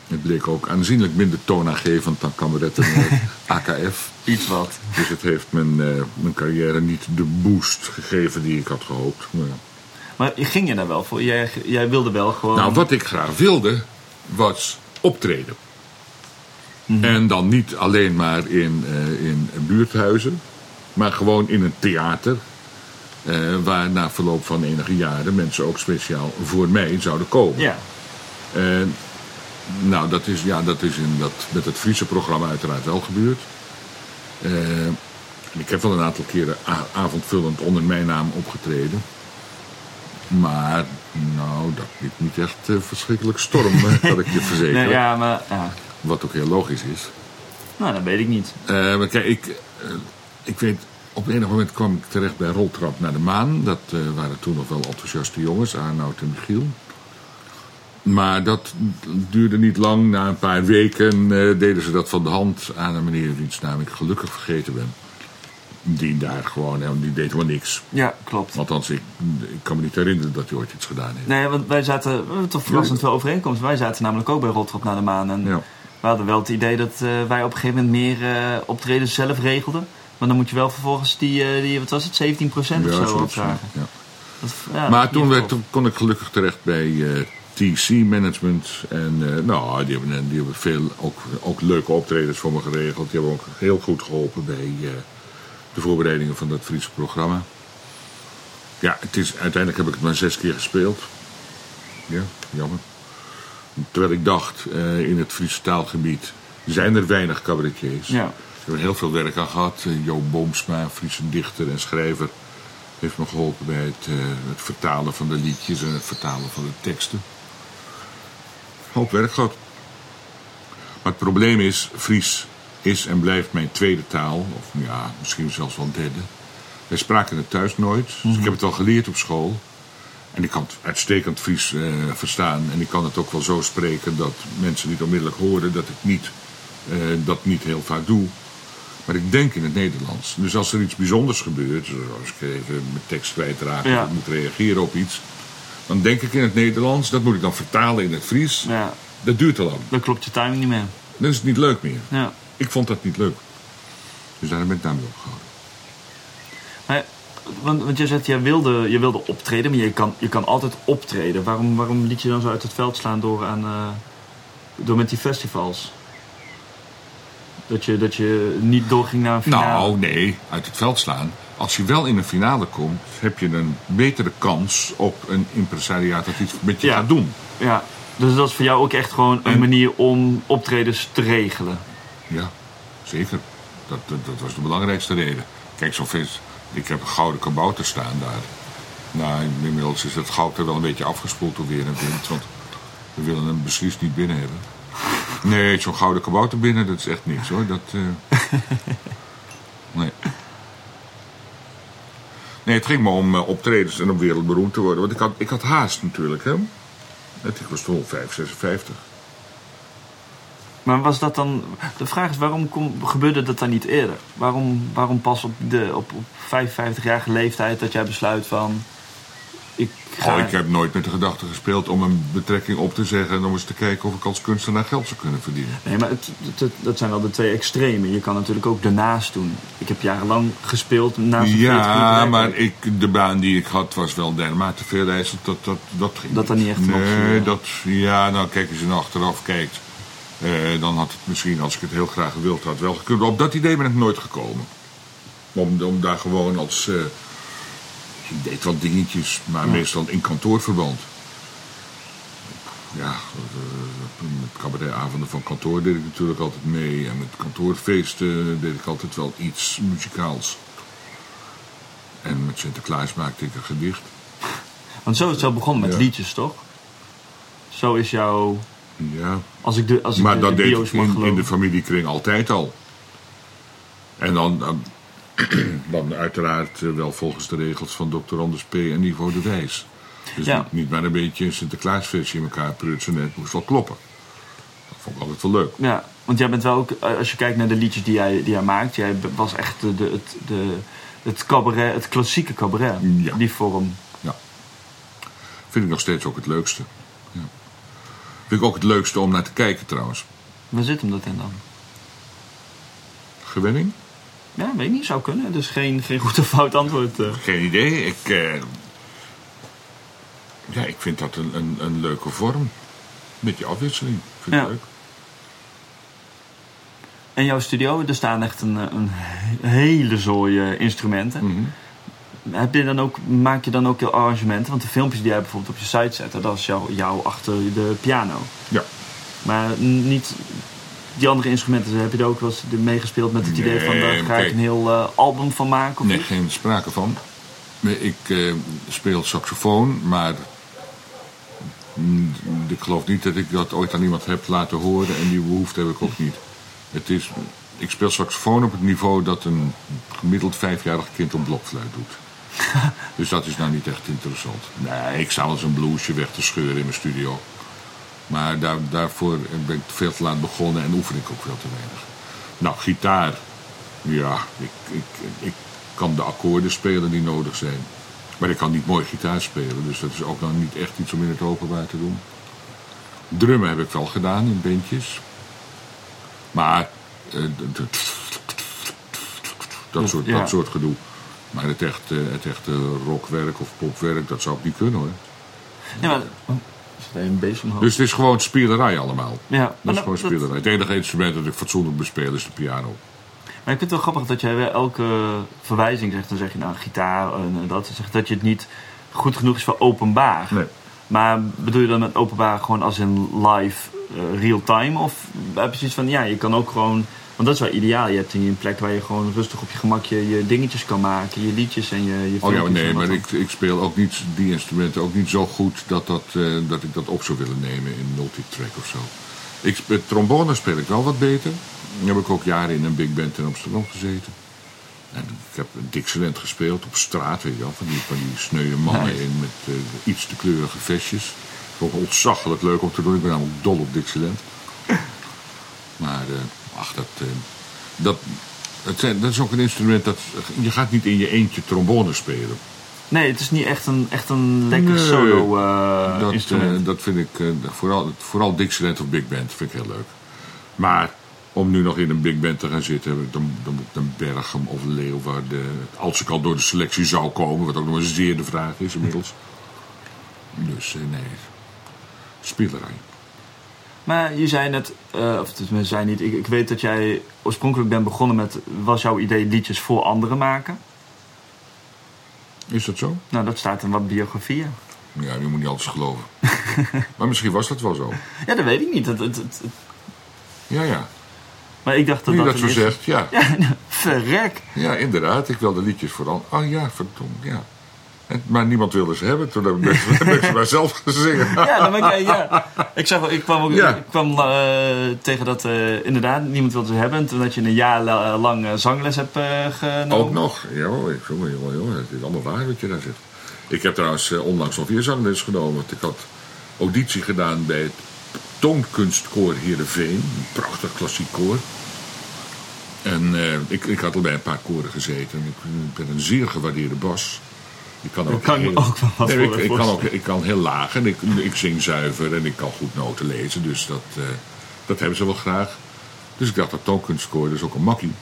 Het bleek ook aanzienlijk minder toonaangevend dan Kameretten eh, AKF. Iets wat. Dus het heeft mijn, eh, mijn carrière niet de boost gegeven die ik had gehoopt. Maar, Maar ging je daar wel voor? Jij, jij wilde wel gewoon... nou, wat ik graag wilde, was optreden. En dan niet alleen maar in, in buurthuizen, maar gewoon in een theater. Eh, waar na verloop van enige jaren mensen ook speciaal voor mij zouden komen. Ja. Nou, dat is, ja, dat is in dat, met het Friese programma uiteraard wel gebeurd. Eh, ik heb wel een aantal keren avondvullend onder mijn naam opgetreden. Maar, nou, dat liep niet echt eh, verschrikkelijk storm, kan ik je verzekeren. Nee, ja, maar... Ja. Wat ook heel logisch is. Nou, dat weet ik niet. Maar kijk, ik, ik weet, op enig moment kwam ik terecht bij Roltrap naar de Maan. Dat eh, waren toen nog wel enthousiaste jongens, Arnoud en Michiel. Maar dat duurde niet lang. Na een paar weken eh, deden ze dat van de hand aan een meneer wiens naam ik gelukkig vergeten ben. Die daar gewoon, eh, die deed helemaal niks. Ja, klopt. Althans, ik, ik kan me niet herinneren dat hij ooit iets gedaan heeft. Nee, want wij zaten... We hebben toch verrassend veel overeenkomst. Wij zaten namelijk ook bij Rotrop naar de Maan. En Ja. we hadden wel het idee dat wij op een gegeven moment meer optredens zelf regelden. Maar dan moet je wel vervolgens die, eh, die wat was het, 17% of zo opvragen. ja. Dat- ja, Maar toen, werd, kon ik gelukkig terecht bij eh, TC Management. En eh, nou, die hebben, die hebben veel, ook, ook leuke optredens voor me geregeld. Die hebben ook heel goed geholpen bij de voorbereidingen van dat Friese programma. Ja, het is, uiteindelijk heb ik het maar zes keer gespeeld. Ja, jammer. Terwijl ik dacht, in het Friese taalgebied zijn er weinig cabaretiers. Ja. Ik heb er heel veel werk aan gehad. Eh, Jo Boomsma, Friese dichter en schrijver, heeft me geholpen bij het, eh, het vertalen van de liedjes en het vertalen van de teksten. Hoop werk gehad. Maar het probleem is, Fries is en blijft mijn tweede taal. Of ja, misschien zelfs wel derde. Wij spraken het thuis nooit. Dus ik heb het wel geleerd op school. En ik kan het uitstekend Fries eh, verstaan. En ik kan het ook wel zo spreken dat mensen niet onmiddellijk horen dat ik niet, dat niet heel vaak doe. Maar ik denk in het Nederlands. Dus als er iets bijzonders gebeurt, zoals ik even mijn tekst kwijtraak Ja. ik moet reageren op iets, dan denk ik in het Nederlands. Dat moet ik dan vertalen in het Fries. Ja, Dat duurt te lang. dan klopt je timing niet meer. Dan is het niet leuk meer. Ja. Ik vond dat niet leuk. Dus daar ben ik daarmee opgehouden. Maar, want, want je zegt, jij wilde, je wilde optreden, maar je kan, je kan altijd optreden. Waarom, waarom liet je dan zo uit het veld slaan door, aan, eh, door met die festivals? Dat je, dat je niet doorging naar een finale? Nou, nee, uit het veld slaan. Als je wel in een finale komt, heb je een betere kans op een impresariaat dat iets met je Ja. gaat doen. Ja, dus dat is voor jou ook echt gewoon een En- manier om optredens te regelen. Ja, zeker. Dat, dat, dat was de belangrijkste reden. Kijk, zo'n vis. Ik heb een gouden kabouter staan daar. Nou, inmiddels is het goud er wel een beetje afgespoeld door weer en wind. Want we willen hem beslist niet binnen hebben. Nee, zo'n gouden kabouter binnen, dat is echt niks hoor. Dat, eh, nee. Nee, het ging me om eh, optredens en om wereldberoemd te worden. Want ik had, ik had haast natuurlijk, hè. Ik was toen 5, 56. Maar was dat dan... De vraag is, waarom kom, gebeurde dat dan niet eerder? Waarom, waarom pas op, de, op, op 55-jarige leeftijd dat jij besluit van... Ik ga... Oh, ik heb nooit met de gedachte gespeeld om een betrekking op te zeggen... en om eens te kijken of ik als kunstenaar geld zou kunnen verdienen. Nee, maar het, dat zijn wel de twee extremen. Je kan natuurlijk ook daarnaast doen. Ik heb jarenlang gespeeld naast een 40 uur Ja, maar ik, de baan die ik had was wel dermate veeleisend dat dat, dat ging Dat er niet echt Nee, dat... Ja, nou kijk, als je naar achteraf kijkt... eh, dan had het misschien, als ik het heel graag gewild had, wel gekund. Op dat idee ben ik nooit gekomen. Om, om daar gewoon als... eh, ik deed wat dingetjes, maar meestal in kantoorverband. Ja, eh, met cabaretavonden van kantoor deed ik natuurlijk altijd mee. En met kantoorfeesten deed ik altijd wel iets muzikaals. En met Sinterklaas maakte ik een gedicht. Want zo is het zo begonnen met Ja. liedjes, toch? Zo is jouw... Ja, Als ik de, als ik maar de, dat de deed ik in, in de familiekring altijd al. En dan, dan, uiteraard eh, wel volgens de regels van Dr. Anders P. en Ivo de Wijs. Dus Ja. niet, niet maar een beetje een Sinterklaasversie in elkaar prutsen. Nee, het moest wel kloppen. Dat vond ik altijd wel leuk. Ja, want jij bent wel ook... eh, Als je kijkt naar de liedjes die jij, die jij maakt... Jij was echt de, de, het, de, het cabaret, het klassieke cabaret. Ja. Die vorm. Vind ik nog steeds ook het leukste. Ja. Vind ik ook het leukste om naar te kijken trouwens. Waar zit hem dat in dan? Gewenning? Ja, weet niet. Zou kunnen. Dus geen, geen goed of fout antwoord. eh. Geen idee. Ik, eh, ja, ik vind dat een, een, een leuke vorm. Beetje afwisseling. Vind ik Ja. leuk. En jouw studio, er staan echt een, eh, een hele zooi instrumenten. Mhm. Heb je dan ook, maak je dan ook de arrangementen? Want de filmpjes die jij bijvoorbeeld op je site zet, dat is jou, jou achter de piano. Ja. Maar niet die andere instrumenten. Heb je er ook wel eens meegespeeld met het idee van daar ga ik een heel eh, album van maken? Of Nee, iets? geen sprake van. Ik eh, speel saxofoon, maar ik geloof niet dat ik dat ooit aan iemand heb laten horen en die behoefte heb ik ook niet. Het is, ik speel saxofoon op het niveau dat een gemiddeld vijfjarig kind op blokfluit doet. dus dat is nou niet echt interessant. Nee, ik wel eens een bluesje weg te scheuren in mijn studio. Maar daar, daarvoor ben ik veel te laat begonnen en oefen ik ook veel te weinig. Nou, gitaar. Ja, ik, ik, ik kan de akkoorden spelen die nodig zijn. Maar ik kan niet mooi gitaar spelen. Dus dat is ook nog niet echt iets om in het openbaar te doen. Drummen heb ik wel gedaan in bandjes. Maar eh, dat, soort, Ja. dat soort gedoe. Maar het echte, het echte rockwerk of popwerk, dat zou ik niet kunnen hoor. Ja, maar... Een omhoog. Dus het is gewoon spielerij allemaal. ja, Dat maar, is gewoon dat- spielerij. Het enige instrument dat ik fatsoenlijk bespeel is de piano. maar ik vind het wel grappig dat jij weer elke verwijzing zegt. Dan zeg je nou gitaar en eh, dat. Zegt dat je het niet goed genoeg is voor openbaar. Nee. Maar bedoel je dan met openbaar gewoon als in live, eh, real time? Of heb je zoiets van, ja, je kan ook gewoon... Want dat is wel ideaal. Je hebt hier een plek waar je gewoon rustig op je gemak je, je dingetjes kan maken. Je liedjes en je, je Oh ja, nee, maar ik, ik speel ook niet die instrumenten ook niet zo goed dat, dat, eh, dat ik dat op zou willen nemen in multitrack of zo. Ik, trombone speel ik wel wat beter. Dan heb ik ook jaren in een big band in Amsterdam gezeten. En ik heb Dixieland gespeeld op straat, weet je wel. Van die, van die sneuwe mannen Nice. in met eh, iets te kleurige vestjes. Ook ontzaglijk leuk om te doen. Ik ben namelijk dol op Dixieland. Maar, eh, ach, dat... eh, dat, het zijn, dat is ook een instrument dat... Je gaat niet in je eentje trombone spelen. Nee, het is niet echt een, echt een lekker Nee. solo eh, dat, instrument. eh, dat vind ik, vooral, vooral Dixieland of Big Band vind ik heel leuk. Maar om nu nog in een Big Band te gaan zitten, dan, dan moet ik een Berghem of Leeuwarden, als ik al door de selectie zou komen, wat ook nog een zeer de vraag is inmiddels. Dus nee, spielerij. Maar je zei net, eh, of tenminste zei niet, ik, ik weet dat jij oorspronkelijk bent begonnen met, was jouw idee liedjes voor anderen maken? Is dat zo? Nou, dat staat in wat biografieën. Ja, je moet niet alles geloven. maar misschien was dat wel zo. Ja, dat weet ik niet. Het, het, Ja, ja. maar ik dacht dat Nu dat... dat zo zegt, ja. Ja, verrek. Ja, inderdaad. Ik wilde liedjes vooral. Oh ja, verdomd, ja. Maar niemand wilde ze hebben. Toen heb ik ze maar zelf gezingen. Ja, dan ben ik, ja. ik, zag, ik kwam, ook, Ja. ik kwam eh, tegen dat eh, inderdaad niemand wilde ze hebben. En toen dat je een jaar la- lang eh, zangles hebt eh, genomen. Ook nog. Ja, jongen, jongen, jongen. Het is allemaal waar wat je daar zegt. Ik heb trouwens eh, onlangs nog weer zangles genomen. Want ik had auditie gedaan bij het Toonkunstkoor Heerenveen. Een prachtig klassiek koor. En eh, ik, ik had al bij een paar koren gezeten. En ik, ik ben een zeer gewaardeerde bas. Ik kan ook, kan heel- ook wel wat Nee, ik, kan ook, ik kan heel laag en ik, ik zing zuiver en ik kan goed noten lezen. Dus dat, eh, dat hebben ze wel graag. Dus ik dacht, dat toonkunstkoor is ook een makkie.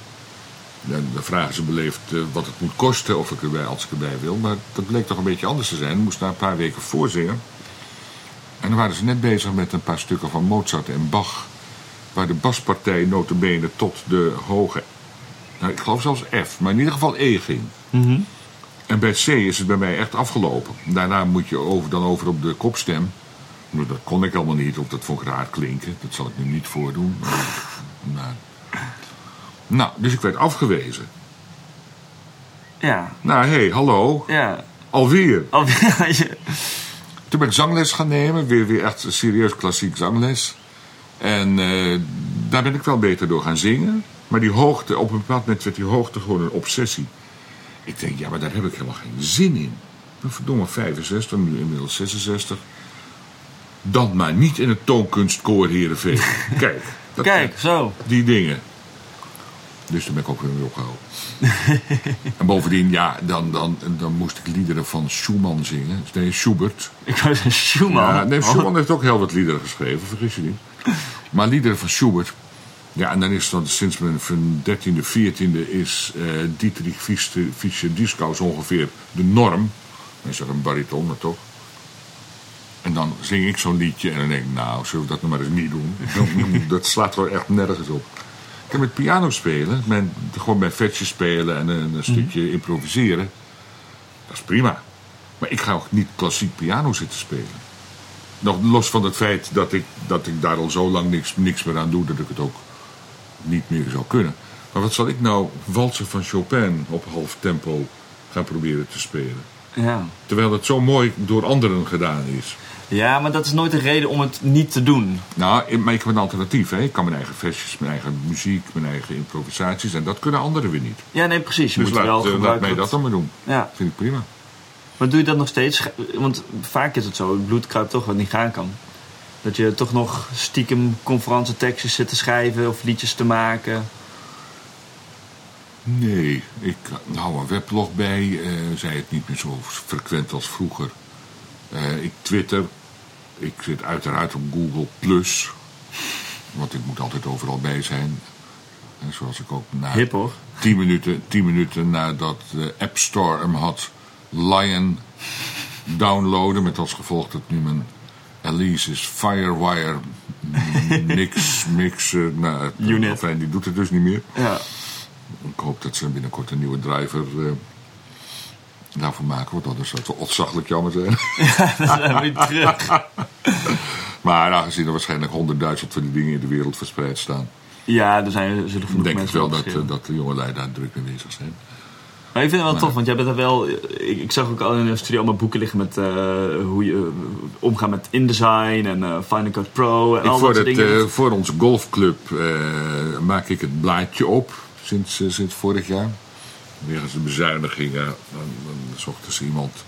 Dan, dan vragen ze beleefd eh, wat het moet kosten of ik erbij, als ik erbij wil. Maar dat bleek toch een beetje anders te zijn. Ik moest daar een paar weken voorzingen. En dan waren ze net bezig met een paar stukken van Mozart en Bach. Waar de baspartij notabene tot de hoge... Nou, ik geloof zelfs F, maar in ieder geval E ging. En bij C is het bij mij echt afgelopen. Daarna moet je over, dan over op de kopstem. Dat kon ik helemaal niet, of dat vond ik raar klinken. Dat zal ik nu niet voordoen. Maar, nou, dus ik werd afgewezen. Ja, Nou, hé, hey, hallo. ja. Alweer. Al- ja, je- Toen ben ik zangles gaan nemen. Weer, weer echt serieus klassiek zangles. En eh, daar ben ik wel beter door gaan zingen. Maar die hoogte, op een bepaald moment werd die hoogte gewoon een obsessie. Ik denk, ja, maar daar heb ik helemaal geen zin in. Ben verdomme 65, nu inmiddels 66. Dan maar niet in het toonkunstkoor Heerenveen. Kijk, dat, Kijk, zo. die dingen. Dus toen ben ik ook weer mee opgehouden. en bovendien, ja, dan, dan, dan moest ik liederen van Schumann zingen. Nee, Schubert. Ik was een Schumann. Ja, nee, Oh. Schumann heeft ook heel wat liederen geschreven, vergis je niet. Maar liederen van Schubert. Ja, en dan is dan sinds mijn van 13e, 14e is eh Dietrich Fischer- Fischer-Dieskau ongeveer de norm. Dan is dat een bariton, maar toch. En dan zing ik zo'n liedje en dan denk ik, nou, zullen we dat nou maar eens niet doen? dat slaat wel echt nergens op. Ik heb met piano spelen, mijn, gewoon mijn vetje spelen en een, een stukje improviseren. Dat is prima. Maar ik ga ook niet klassiek piano zitten spelen. Nog los van het feit dat ik, dat ik daar al zo lang niks, niks meer aan doe, dat ik het ook niet meer zou kunnen. Maar wat zal ik nou walsen van Chopin op half tempo gaan proberen te spelen? Ja. Terwijl het zo mooi door anderen gedaan is. ja, maar dat is nooit een reden om het niet te doen. Nou, maar ik heb een alternatief. Hè? Ik kan mijn eigen versjes, mijn eigen muziek, mijn eigen improvisaties. En dat kunnen anderen weer niet. Ja, nee, precies. Je Dus moet laat, wel eh, laat gebruiken. mij wat- dat dan maar doen. Ja, Vind ik prima. maar doe je dat nog steeds? Want vaak is het zo, het bloed kruipt toch wat niet gaan kan. Dat je toch nog stiekem conferentietekstjes zit te schrijven of liedjes te maken. Nee, ik hou een weblog bij. eh zij het niet meer zo frequent als vroeger. Eh, ik twitter. Ik zit uiteraard op Google Plus. Want ik moet altijd overal bij zijn. En zoals ik ook na Hip hoor. 10 minuten, 10 minuten nadat de App Store hem had Lion downloaden. Met als gevolg dat nu mijn Alice's Firewire mix, mix nou, Unit. enfin, die doet het dus niet meer. Ja. Ik hoop dat ze binnenkort een nieuwe driver eh, daarvoor maken. Want anders zou het wel ontzaglijk jammer zijn. Dan zijn we terug. maar aangezien er waarschijnlijk honderdduizend van die dingen in de wereld verspreid staan. Ja, er zijn, er zullen genoeg denk ik mensen wel op dat, verschillen. eh, dat de jongelui daar druk mee bezig zijn. Maar ik vind het wel tof, want jij bent er wel... Ik, ik zag ook al in de studio allemaal boeken liggen met eh, hoe je eh, omgaat met InDesign en eh Final Cut Pro en Ik al voor, dat soort het, dingen. eh, voor onze golfclub maak ik het blaadje op sinds, sinds vorig jaar. wegens de bezuinigingen, dan, dan zochten ze iemand,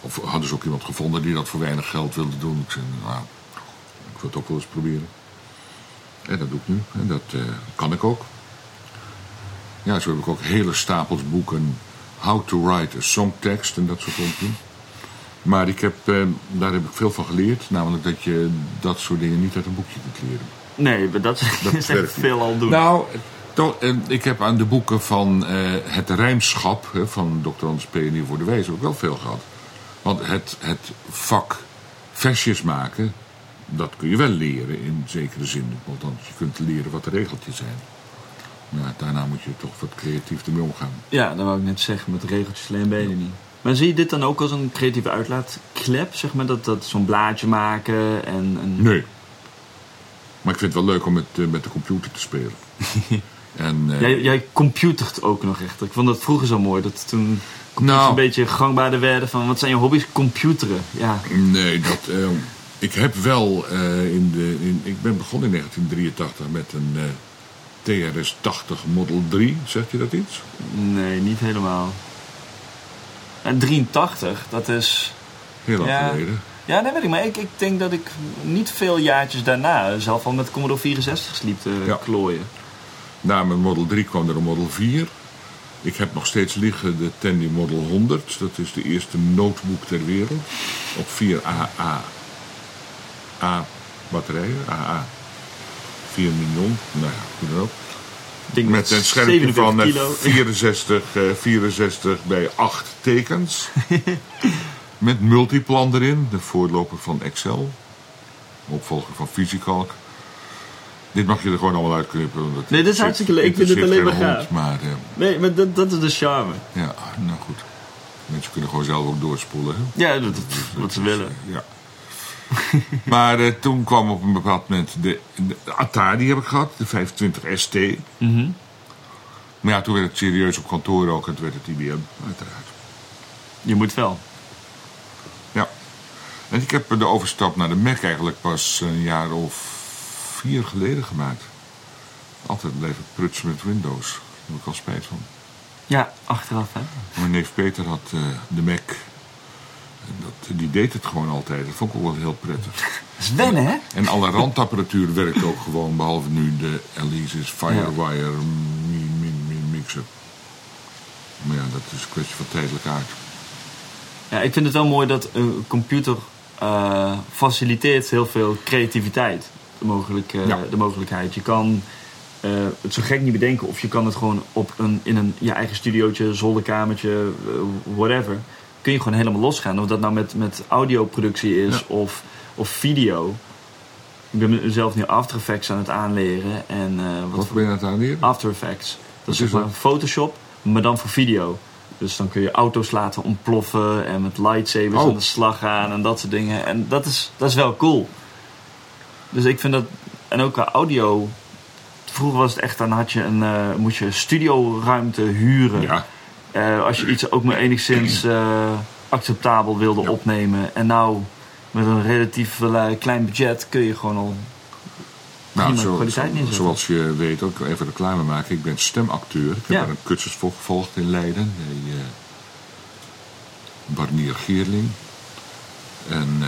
of hadden ze ook iemand gevonden die dat voor weinig geld wilde doen. Ik zei, nou, ik wil het ook wel eens proberen. En dat doe ik nu. En dat kan ik ook. Ja, zo heb ik ook hele stapels boeken. How to write a songtekst en dat soort onzin. Maar ik heb, eh, daar heb ik veel van geleerd. Namelijk dat je dat soort dingen niet uit een boekje kunt leren. Nee, maar dat, Dat is echt veel al doen. Nou, eh, ik heb aan de boeken van eh, het rijmschap van Dr. Anders P. en voor de Wezen ook wel veel gehad. Want het, het vak versjes maken, dat kun je wel leren in zekere zin. Althans, je kunt leren wat de regeltjes zijn. Maar ja, daarna moet je toch wat creatief ermee omgaan. Ja, dat wou ik net zeggen, met regeltjes alleen ben je niet. Maar zie je dit dan ook als een creatieve uitlaatklep, zeg maar? Dat, dat zo'n blaadje maken en... en... Nee. Maar ik vind het wel leuk om met, eh, met de computer te spelen. en, eh, Jij, jij computert ook nog echt. Ik vond dat vroeger zo mooi, dat toen computers Nou. een beetje gangbaarder werden van... Wat zijn je hobby's? Computeren, ja. Nee, dat, eh, ik heb wel in de. In, ik ben begonnen in 1983 met een TRS 80 Model 3. Zegt je dat iets? Nee, niet helemaal. En 83, dat is... Heel lang Ja. geleden. Ja, dat weet ik. Maar ik, ik denk dat ik niet veel jaartjes daarna zelf al met Commodore 64 liep te Ja. klooien. Na mijn Model 3 kwam er een Model 4. Ik heb nog steeds liggen de Tandy Model 100. Dat is de eerste notebook ter wereld. Op 4 AA. A batterijen. AA. 4 miljoen. Nou ja, hoe dan ook. Ding Met een schermpje van eh, 47 kilo. 64, eh, 64 bij 8 tekens. Met multiplan erin, de voorloper van Excel. Opvolger van VisiCalc. Dit mag je er gewoon allemaal uitknippen. Nee, dit is hartstikke leuk. Ik vind het alleen maar gaaf. Maar eh, Nee, maar dat, dat is de charme. ja, nou goed. Mensen kunnen gewoon zelf ook doorspoelen. Hè? Ja, dat, dat- wat ze Dus, willen. eh, ja. maar eh, toen kwam op een bepaald moment de, de Atari heb ik gehad, de 25 ST. Mhm. Maar ja, toen werd het serieus op kantoor ook en toen werd het IBM, uiteraard. Je moet wel. Ja. En ik heb de overstap naar de Mac eigenlijk pas een jaar of vier geleden gemaakt. Altijd blijven prutsen met Windows. Daar heb ik al spijt van. Ja, achteraf hè. Mijn neef Peter had eh, de Mac. Dat, die deed het gewoon altijd. Dat vond ik ook wel heel prettig. Dat is wennen hè. En alle randapparatuur werkt ook gewoon, behalve nu de Elysis Firewire mi, mi, mi- mixer. Maar ja, dat is een kwestie van tijdelijke aard. Ja, ik vind het wel mooi dat een computer eh, faciliteert heel veel creativiteit. De, mogelijk, eh, Ja. de mogelijkheid. Je kan eh, het zo gek niet bedenken of je kan het gewoon op een, in een je eigen studiootje, zolderkamertje, whatever. Kun je gewoon helemaal losgaan. Of dat nou met, met audioproductie is Ja. of, of video. Ik ben mezelf nu After Effects aan het aanleren. En, eh, wat Wat voor- ben je aan het aanleren? After Effects. Dat is dat? Photoshop, maar dan voor video. Dus dan kun je auto's laten ontploffen en met lightsabers Oh. aan de slag gaan en dat soort dingen. En dat is, dat is wel cool. Dus ik vind dat, en ook qua audio. Vroeger was het echt, dan had je een, eh, moest je studioruimte huren. Ja, Eh, als je iets ook maar enigszins eh, acceptabel wilde Ja. opnemen. En nou, met een relatief eh, klein budget kun je gewoon al nou, zo, kwaliteit neerzetten. zoals je weet, ook even reclame maken. Ik ben stemacteur. Ik heb Ja. daar een cursus voor gevolgd in Leiden. Bij Barnier Geerling. En,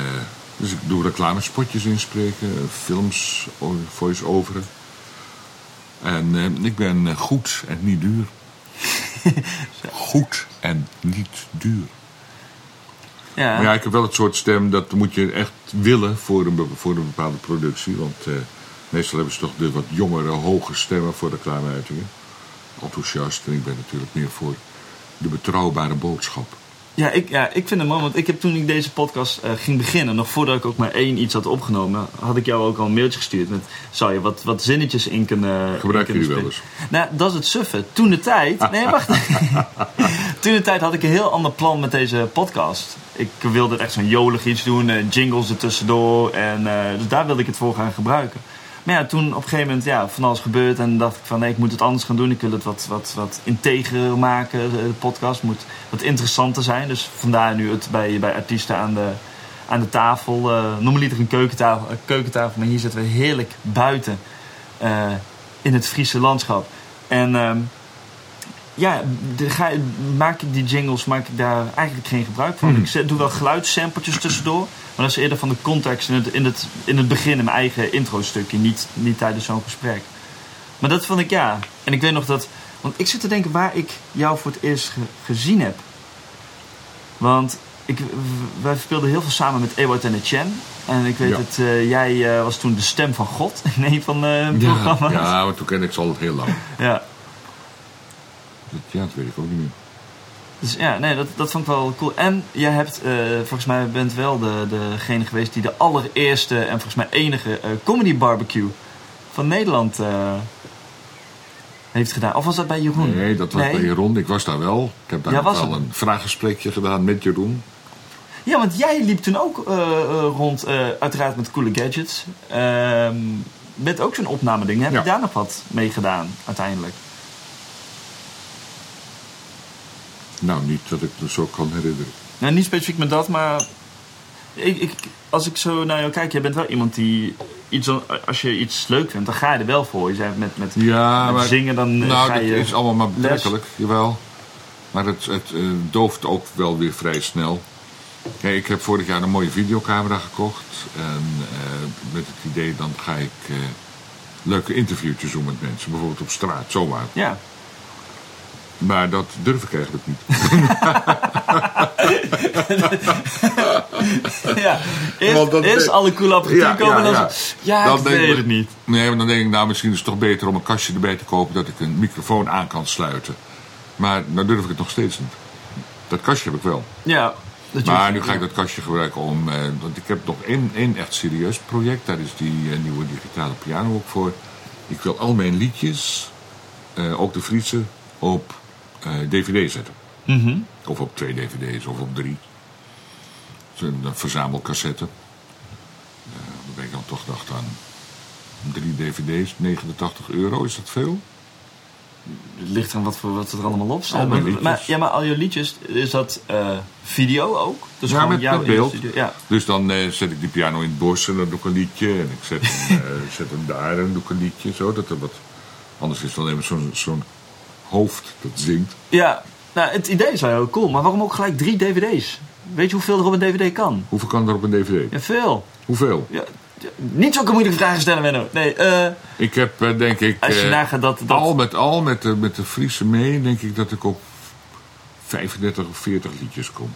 dus ik doe reclamespotjes inspreken, films, voice-overen. En ik ben goed en niet duur. goed en niet duur. Ja, Maar ja, ik heb wel het soort stem dat moet je echt willen voor een, voor een bepaalde productie. Want eh, meestal hebben ze toch de wat jongere, hoge stemmen voor reclameuitingen. Enthousiast. En ik ben natuurlijk meer voor de betrouwbare boodschap. Ja, ik, ja, ik vind het mooi, want ik heb toen ik deze podcast eh, ging beginnen, nog voordat ik ook maar één iets had opgenomen, had ik jou ook al een mailtje gestuurd met, zou je wat, wat zinnetjes in kunnen Gebruiken in jullie kunnen wel spreken? Nou, dat is het suffe. Toen de tijd, nee wacht. toen de tijd had ik een heel ander plan met deze podcast. Ik wilde echt zo'n jolig iets doen, eh, jingles er tussendoor, en eh, dus daar wilde ik het voor gaan gebruiken. Maar ja, toen op een gegeven moment ja, van alles gebeurd en dacht ik van nee, ik moet het anders gaan doen. Ik wil het wat, wat, wat integer maken, de, de podcast moet wat interessanter zijn. Dus vandaar nu het bij, bij artiesten aan de, aan de tafel. Eh normaliter een keukentafel, een keukentafel, maar hier zitten we heerlijk buiten eh, in het Friese landschap. En ehm, ja, de, ga, maak ik die jingles maak ik daar eigenlijk geen gebruik van. Mhm. Ik zet, doe wel geluidssampletjes tussendoor. Maar dat is eerder van de context in het, in het, in het begin, in mijn eigen intro-stukje. Niet, niet tijdens zo'n gesprek. Maar dat vond ik ja. En ik weet nog dat. Want ik zit te denken waar ik jou voor het eerst ge- gezien heb. Want ik, wij speelden heel veel samen met Ewart en Etienne. En ik weet Ja. dat eh, jij eh, was toen de stem van God in een van eh, de Ja, programma's. ja, maar toen ken ik ze al heel lang. ja. Dat, ja, dat weet ik ook niet meer. Dus ja, nee, dat, dat vond ik wel cool. En jij hebt, eh, volgens mij bent wel de, degene geweest die de allereerste en volgens mij enige eh, comedy barbecue van Nederland eh, heeft gedaan. Of was dat bij Jeroen? Nee, dat was Nee? bij Jeroen. Ik was daar wel. Ik heb daar Ja, wel een vraaggesprekje gedaan met Jeroen. Ja, want jij liep toen ook rond, uiteraard met coole gadgets. Ehm, met ook zo'n opnameding. Heb Ja. je daar nog wat mee gedaan uiteindelijk? Nou, niet dat ik me zo kan herinneren. Nou, niet specifiek met dat, maar ik, ik, als ik zo naar jou kijk, jij bent wel iemand die iets, als je iets leuk vindt, dan ga je er wel voor. Je zei met, met, Ja, met maar, zingen, dan eh, nou, ga dat je is allemaal maar betrekkelijk, jawel. Maar het, het eh, dooft ook wel weer vrij snel. Kijk, ik heb vorig jaar een mooie videocamera gekocht. En eh, met het idee, dan ga ik leuke interviewtjes doen met mensen. Bijvoorbeeld op straat, zomaar. Ja. Maar dat durf ik eigenlijk niet. ja. Eerst, alle apparatuur Ja, komen ja, dan ja. ja, Dan ik denk ik- het niet. Nee, maar dan denk ik, nou, misschien is het toch beter om een kastje erbij te kopen dat ik een microfoon aan kan sluiten. Maar nou durf ik het nog steeds niet. Dat kastje heb ik wel. Ja. Dat Maar nu ga ik dat kastje gebruiken om. Eh, want ik heb nog één, één echt serieus project. Daar is die eh, nieuwe digitale piano ook voor. Ik wil al mijn liedjes, eh, ook de Friese, op DVD zetten. Mhm. Of op twee DVD's of op drie. Een verzamelcassette. Eh, dan ben ik dan toch dacht aan drie DVD's, 89 euro. Is dat veel? Het ligt aan wat, voor, wat er allemaal op staat. Maar- ja, maar al je liedjes, is dat eh, video ook? Dus Ja, met- jou met in de beeld. Ja. Dus dan eh, zet ik die piano in het bos en dan doe ik een liedje. En ik zet hem, eh, zet hem daar en doe ik een liedje. Zo, dat er wat... Anders is dan even zo'n zo'n hoofd dat zingt. ja, nou, het idee is wel heel cool. Maar waarom ook gelijk drie dvd's? Weet je hoeveel er op een dvd kan? Hoeveel kan er op een dvd? Ja, veel. Hoeveel? Ja, ja, niet zulke moeilijke vragen stellen, Menno. Nee, eh, Ik heb eh, denk ik... als je eh, nagaat dat... dat Al met al, met de, met de Friese mee, denk ik dat ik op 35 of 40 liedjes kom.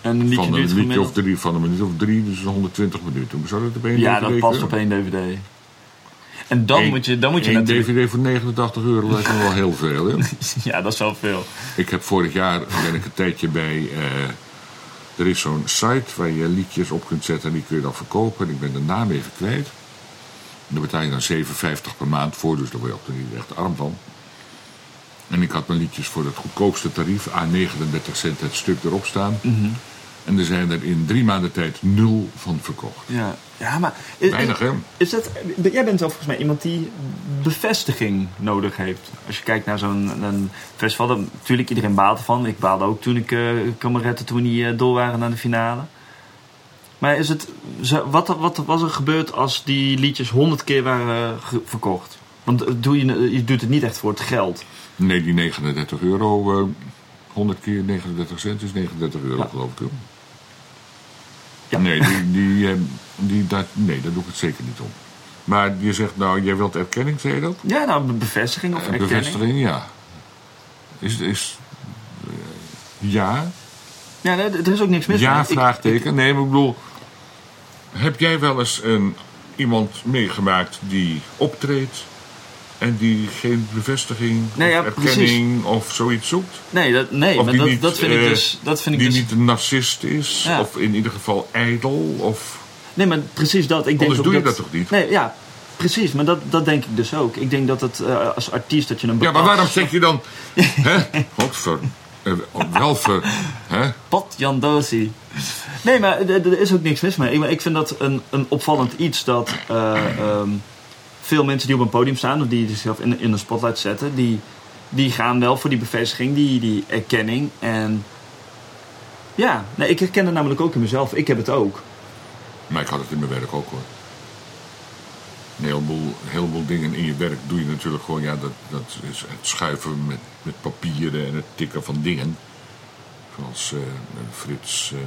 en een liedje van een liedje of drie, van een minuut of drie, dus 120 minuten. Zou dat op één Ja, DVD dat past kunnen? op één dvd. En dan Eén- moet je, dan moet je natuurlijk... DVD voor 89 euro lijkt me wel heel veel. Hè? Ja, dat is wel veel. Ik heb vorig jaar ben ik een tijdje bij. eh, er is zo'n site waar je liedjes op kunt zetten en die kun je dan verkopen. En ik ben de naam even kwijt. En daar betaal je dan 7,50 per maand voor, dus daar word je ook niet echt arm van. En ik had mijn liedjes voor het goedkoopste tarief, aan 39 cent het stuk erop staan. Mhm. En er zijn er in drie maanden tijd nul van verkocht. Ja, ja maar... Is, Weinig, hè? Is dat, jij bent wel volgens mij iemand die bevestiging nodig heeft. Als je kijkt naar zo'n festival, dan, natuurlijk iedereen baalt ervan. Ik baalde ook toen ik uh, kameretten toen die uh, door waren naar de finale. Maar is het, wat, wat was er gebeurd als die liedjes honderd keer waren uh, ge- verkocht? Want eh, doe je, je doet het niet echt voor het geld. Nee, die 39 euro, eh 100 keer 39 cent is 39 euro, Ja. geloof ik. Ja. Nee, die, die, eh, die, dat, nee, daar doe ik het zeker niet om. Maar je zegt, nou, jij wilt erkenning, zei je dat? Ja, nou, be- bevestiging of Eh, erkenning. Bevestiging, ja. Is, is, eh, ja, Ja, er is ook niks mis ja, vraagteken. Nee, maar ik bedoel, heb jij wel eens een, iemand meegemaakt die optreedt en die geen bevestiging Nee, of ja, erkenning of zoiets zoekt? Nee, dat, nee Of maar die dat, niet, dat vind ik eh, dus... Dat vind ik die dus niet een narcist is, Ja. of in ieder geval ijdel, of... Nee, maar precies dat. Ik denk Anders ook doe je dat toch niet? Nee, ja, precies. Maar dat, dat denk ik dus ook. Ik denk dat het eh, als artiest dat je een Ja, maar waarom zeg je dan... hè? Godver... eh, Wel ver... Hè? Pot Jan Dosi. Nee, maar er is ook niks mis mee. Ik, ik vind dat een, een opvallend iets dat eh, ehm, veel mensen die op een podium staan... of die zichzelf in, in een spotlight zetten... Die, die gaan wel voor die bevestiging, die, die erkenning. En ja, nee, ik herken het namelijk ook in mezelf. Ik heb het ook. Maar ik had het in mijn werk ook hoor. Een heleboel, een heleboel dingen in je werk doe je natuurlijk gewoon, ja, dat, dat is het schuiven met, met papieren en het tikken van dingen. Zoals eh, Frits eh,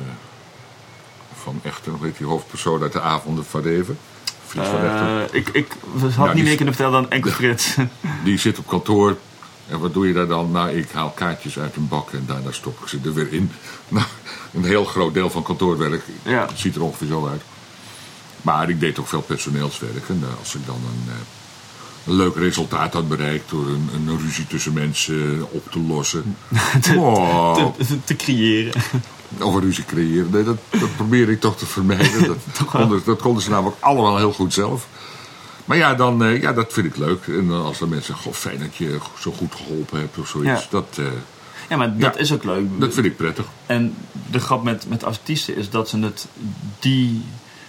van Echter, hoe heet die hoofdpersoon uit de avonden van Reven? Frits van Echter. Eh, ik, ik had Nou, niet meer kunnen vertellen dan enkel Frits. Die zit op kantoor. En wat doe je daar dan? Nou, ik haal kaartjes uit een bak en daarna stop ik ze er weer in. Nou, een heel groot deel van kantoorwerk Ja. ziet er ongeveer zo uit. Maar ik deed ook veel personeelswerk. En eh, als ik dan een, eh, een leuk resultaat had bereikt door een, een ruzie tussen mensen op te lossen. Oh, te, te creëren. Of een ruzie creëren. Nee, dat, dat probeerde ik toch te vermijden. Dat, konden, dat konden ze namelijk allemaal heel goed zelf. Maar ja, dan, eh, ja, dat vind ik leuk. En als dan mensen zeggen, goh, fijn dat je zo goed geholpen hebt of zoiets. Ja. Dat, eh, Ja, maar dat Ja. is ook leuk. dat vind ik prettig. En de grap met, met artiesten is dat ze het die.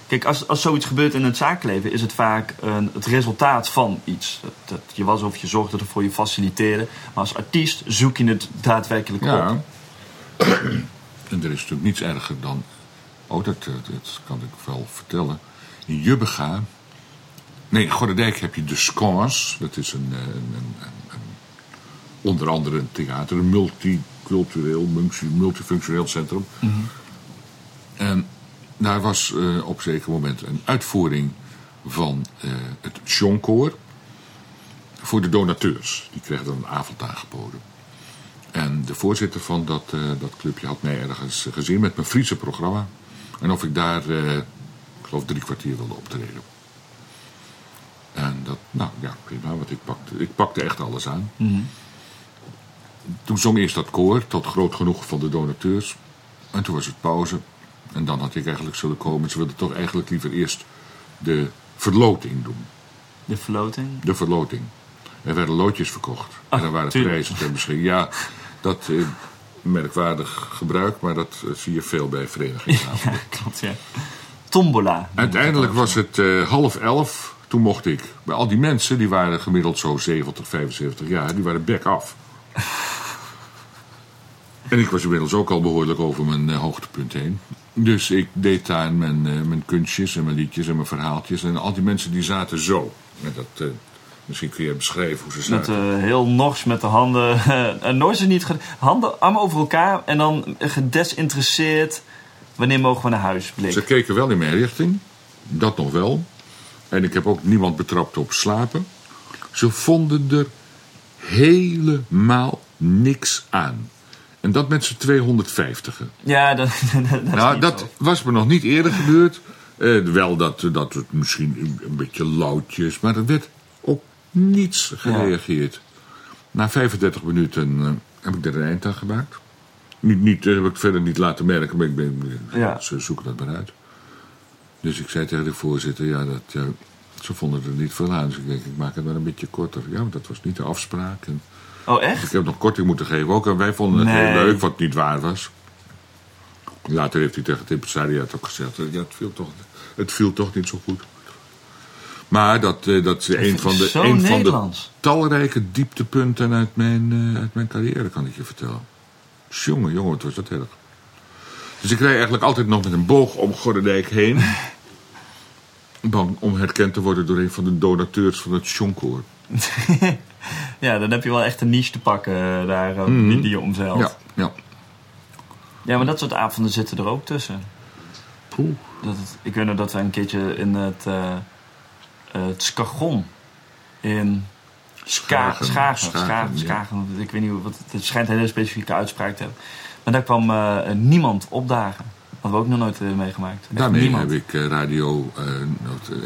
Kijk, als, als zoiets gebeurt in het zakenleven, is het vaak een, het resultaat van iets. Dat, dat je was of je zorgde ervoor, je faciliteerde. Maar als artiest zoek je het daadwerkelijk Ja. op. En er is natuurlijk niets erger dan... Oh, dat, eh, dat kan ik wel vertellen. In Jubbega... Nee, in Gorredijk heb je de Scons. Dat is een, eh, een, een, onder andere een theater. Een multicultureel, multi- multifunctioneel centrum. En daar was eh, op een zeker moment een uitvoering van het Jonkoor. Voor de donateurs. Die kregen dan een avond aangeboden. En de voorzitter van dat, eh, dat clubje had mij ergens gezien met mijn Friese programma. En of ik daar, eh, ik geloof, drie kwartier wilde optreden. En dat, nou ja, prima, want ik pakte, ik pakte echt alles aan. Toen zong eerst dat koor, tot groot genoeg van de donateurs. En toen was het pauze. En dan had ik eigenlijk zullen komen. Ze wilden toch eigenlijk liever eerst de verloting doen. De verloting. De verloting. Er werden loodjes verkocht. en er waren tuurlijk. prijzen beschikking. Ja, dat eh, merkwaardig gebruik, maar dat eh, zie je veel bij verenigingsavonden. Ja, klopt, ja. Tombola. Uiteindelijk was het eh, half elf. Toen mocht ik. Bij al die mensen, die waren gemiddeld zo 70, 75 jaar, die waren bek af. En ik was inmiddels ook al behoorlijk over mijn hoogtepunt heen. Dus ik deed daar mijn, mijn kunstjes en mijn liedjes en mijn verhaaltjes. En al die mensen die zaten zo. En dat, misschien kun je beschrijven hoe ze Met zaten. eh, heel nors met de handen. Uh, nors is niet. Handen, armen over elkaar en dan gedesinteresseerd. Wanneer mogen we naar huis? Ze keken wel in mijn richting. Dat nog wel. En ik heb ook niemand betrapt op slapen. Ze vonden er helemaal niks aan. En dat met z'n 250. Ja, dat, dat, dat Nou, dat zo. was me nog niet eerder gebeurd. Eh, wel dat, dat het misschien een, beetje loutjes, maar er werd niets gereageerd. Na 35 minuten eh, heb ik er een eind aan gemaakt. Niet, niet, eh, heb ik verder niet laten merken, maar ik ben, Ja. ze zoeken dat maar uit. Dus ik zei tegen de voorzitter, ja, dat, eh, ze vonden er niet veel aan. Dus ik denk, ik maak het maar een beetje korter. Ja, maar dat was niet de afspraak. En Oh, ik echt? heb nog korting moeten geven ook. En wij vonden het Nee. heel leuk, wat niet waar was. Later heeft hij tegen het impresariaat ook gezegd... Ja, het viel toch, het viel toch niet zo goed. Maar dat, eh, dat is een van de, een van de talrijke dieptepunten uit mijn, eh, uit mijn carrière, kan ik je vertellen. Jongen, jongen, wat was dat erg. Dus ik rijd eigenlijk altijd nog met een boog om Gordendijk heen. Bang om herkend te worden door een van de donateurs van het Jonkoor. Ja, dan heb je wel echt een niche te pakken eh, daar eh, die, die je omzeilt. Ja, ja. Ja, maar dat soort avonden zitten er ook tussen. Poeh. Dat het, ik weet nog dat we een keertje in het, het Skagon in Ska, Schagen, Schagen, Schagen, ik weet niet hoe, wat, het schijnt een hele specifieke uitspraak te hebben. Maar daar kwam eh, niemand opdagen. Hadden we ook nog nooit eh, meegemaakt. Echt Daarmee niemand. heb ik eh, radio eh,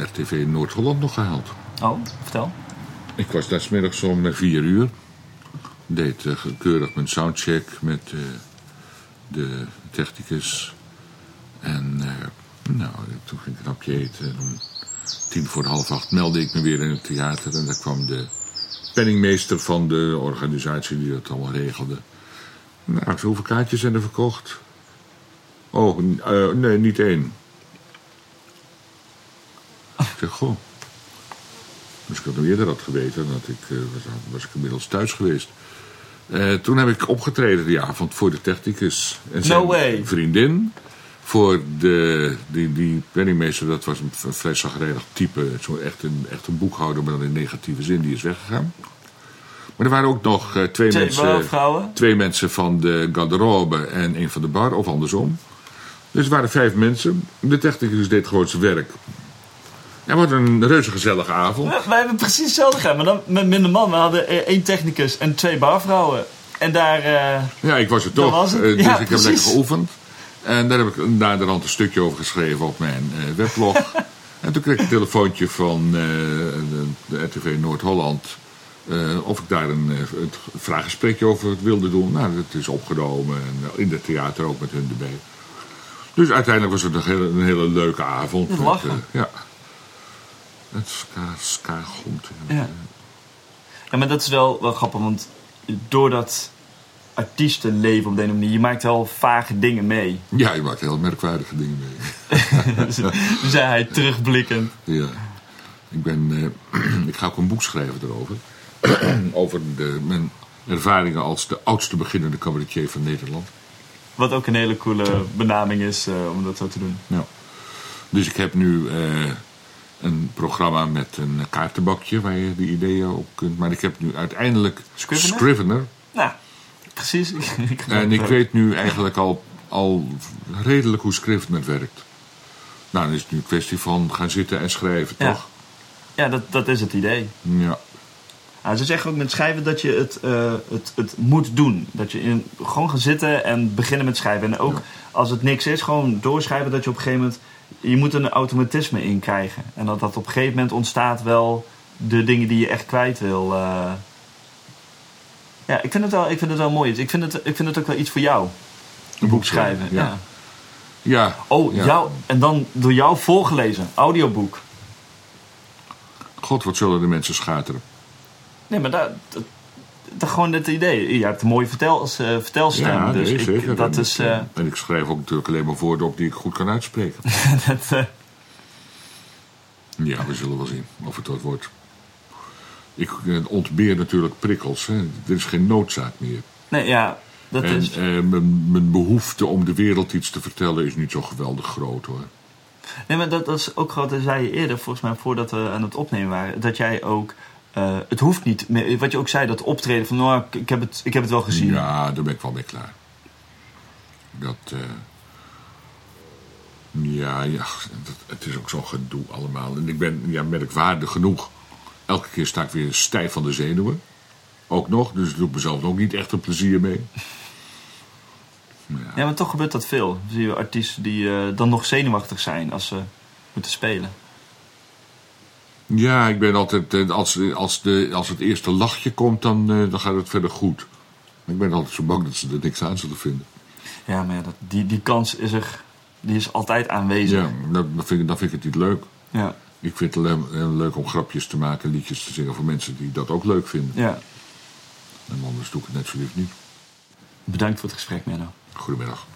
RTV Noord-Holland nog gehaald. Oh, vertel. Ik was daar smiddags om eh, vier uur. Deed eh, keurig mijn soundcheck met eh, de technicus. En eh, nou, toen ging ik een hapje eten. Tien voor half acht meldde ik me weer in het theater. En daar kwam de penningmeester van de organisatie die dat allemaal regelde. Nou, hoeveel kaartjes zijn er verkocht? Oh, eh, nee, niet één. Ik zeg, goh. Dus ik had nog eerder had geweten, dat ik, eh, was, was ik inmiddels thuis geweest. Eh, toen heb ik opgetreden die avond voor de technicus en zijn No way. vriendin. Voor de, die, die penningmeester, dat was een vrij zagrijnig type. Zo echt, een, echt een boekhouder, maar dan in negatieve zin, die is weggegaan. Maar er waren ook nog eh, twee, Twee mensen, vrouwen. twee mensen van de garderobe en één van de bar, of andersom. Dus er waren vijf mensen. De technicus deed gewoon zijn werk. En wat een reuze gezellige avond. Ja, wij hebben precies hetzelfde gedaan, maar dan met minder man. We hadden eh, één technicus en twee barvrouwen. En daar... eh, Ja, ik was er toch. was het. dus Ja, ik heb lekker geoefend. En daar heb ik naderhand een stukje over geschreven op mijn eh, weblog. en toen kreeg ik een telefoontje van eh, de, de RTV Noord-Holland. eh, of ik daar een, een vraaggesprekje over wilde doen. Nou, dat is opgenomen. En in het theater ook met hun erbij. Dus uiteindelijk was het een hele, een hele leuke avond. Met, eh, ja. Het ska, ska. Ja. Ja, maar dat is wel, wel grappig, want doordat artiesten leven op de manier, je maakt wel vage dingen mee. Ja, je maakt heel merkwaardige dingen mee. zei hij terugblikkend. Ja. Ik, ben, eh, ik ga ook een boek schrijven erover. Over de, mijn ervaringen als de oudste beginnende cabaretier van Nederland. Wat ook een hele coole benaming is eh, om dat zo te doen. Ja. Dus ik heb nu eh, een programma met een kaartenbakje waar je de ideeën op kunt. Maar ik heb nu uiteindelijk Scrivener? Scrivener. Nou, precies. Ik En ik weet nu eigenlijk al, al redelijk hoe Scrivener werkt. Nou, dan is het nu een kwestie van gaan zitten en schrijven, Ja. toch? Ja, dat, dat is het idee. Ja. Nou, ze zeggen ook met schrijven dat je het, eh, het, het moet doen. Dat je in, gewoon gaan zitten en beginnen met schrijven. En ook als het niks is, gewoon doorschrijven dat je op een gegeven moment... Je moet een automatisme in krijgen. En dat dat op een gegeven moment ontstaat wel de dingen die je echt kwijt wil. eh. Ja, ik vind, het wel, ik vind het wel mooi. Ik vind het, ik vind het ook wel iets voor jou. Een boek schrijven. Ja. Ja. Ja. Oh, Ja. jou, en dan door jou voorgelezen. Audioboek. God, wat zullen de mensen schateren. Nee, maar dat, dat, dat gewoon het idee. Je hebt een mooie vertel, eh, vertelstem. Ja, dus nee, ik, zeker. dat en, is. ik, eh, en ik schrijf ook natuurlijk alleen maar woorden op die ik goed kan uitspreken. dat, eh, ja, we zullen wel zien of het wat wordt. Ik eh, ontbeer natuurlijk prikkels. Hè. Er is geen noodzaak meer. nee, ja, dat en is. eh, mijn, mijn behoefte om de wereld iets te vertellen is niet zo geweldig groot hoor. Nee, maar dat, dat is ook dat zei je eerder, volgens mij, voordat we aan het opnemen waren. Dat jij ook. eh, het hoeft niet meer. Wat je ook zei, dat optreden van. Nou, ik, ik heb het, ik heb het wel gezien. Ja, daar ben ik wel mee klaar. Dat. ja, ja het is ook zo'n gedoe allemaal. En ik ben ja, merkwaardig genoeg. Elke keer sta ik weer stijf van de zenuwen. Ook nog, dus doe ik mezelf ook niet echt een plezier mee. Ja, maar toch gebeurt dat veel. Dan zie je artiesten die eh, dan nog zenuwachtig zijn als ze moeten spelen. Ja, ik ben altijd. eh, Als, als, de, als het eerste lachje komt, dan, eh, dan gaat het verder goed. Ik ben altijd zo bang dat ze er niks aan zullen vinden. Ja, maar ja, dat, die, die kans is er. Die is altijd aanwezig. Ja, dan, dan, vind ik, dan vind ik het niet leuk. Ja. Ik vind het alleen eh, leuk om grapjes te maken, liedjes te zingen voor mensen die dat ook leuk vinden. ja. En anders doe ik het net zo lief niet. Bedankt voor het gesprek, Menno. Goedemiddag.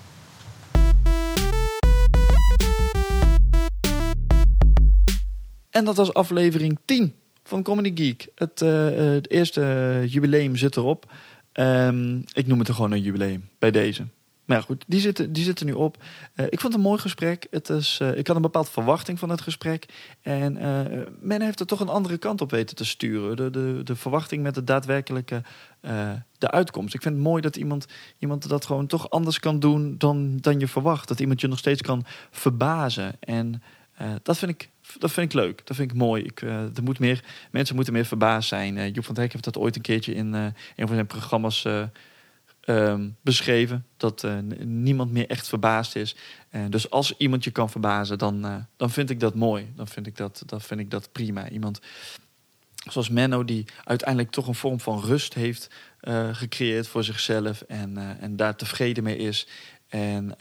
En dat was aflevering 10 van Comedy Geek. Het, eh, eh, het eerste jubileum zit erop. Ehm, ik noem het er gewoon een jubileum bij deze. Ja, goed, die zitten, die zitten nu op. Eh, ik vond een mooi gesprek. Het is, eh, ik had een bepaalde verwachting van het gesprek. En eh, men heeft er toch een andere kant op weten te sturen. De, de, de verwachting met de daadwerkelijke de uitkomst. Ik vind het mooi dat iemand, iemand dat gewoon toch anders kan doen dan, dan je verwacht. Dat iemand je nog steeds kan verbazen. En dat, vind ik, dat vind ik leuk. Dat vind ik mooi. Ik, eh, er moet meer, mensen moeten meer verbaasd zijn. Eh, Joep van Dijk heeft dat ooit een keertje in een van zijn programma's eh, ehm, beschreven. Dat eh, niemand meer echt verbaasd is. Eh, dus als iemand je kan verbazen, dan, eh, dan vind ik dat mooi. Dan vind ik dat, dan vind ik dat prima. Iemand zoals Menno, die uiteindelijk toch een vorm van rust heeft gecreëerd voor zichzelf. En, en daar tevreden mee is. En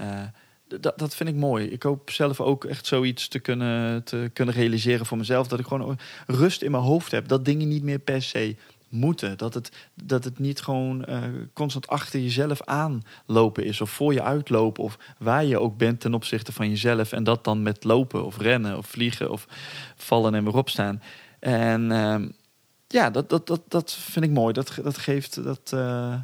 dat, dat vind ik mooi. Ik hoop zelf ook echt zoiets te kunnen, te kunnen realiseren voor mezelf. Dat ik gewoon rust in mijn hoofd heb. Dat dingen niet meer per se moeten. Dat het, dat het niet gewoon eh, constant achter jezelf aanlopen is. Of voor je uitlopen. Of waar je ook bent ten opzichte van jezelf. En dat dan met lopen of rennen of vliegen of vallen en weer opstaan. En ehm, ja, dat, dat, dat, dat vind ik mooi. Dat, dat geeft dat. eh,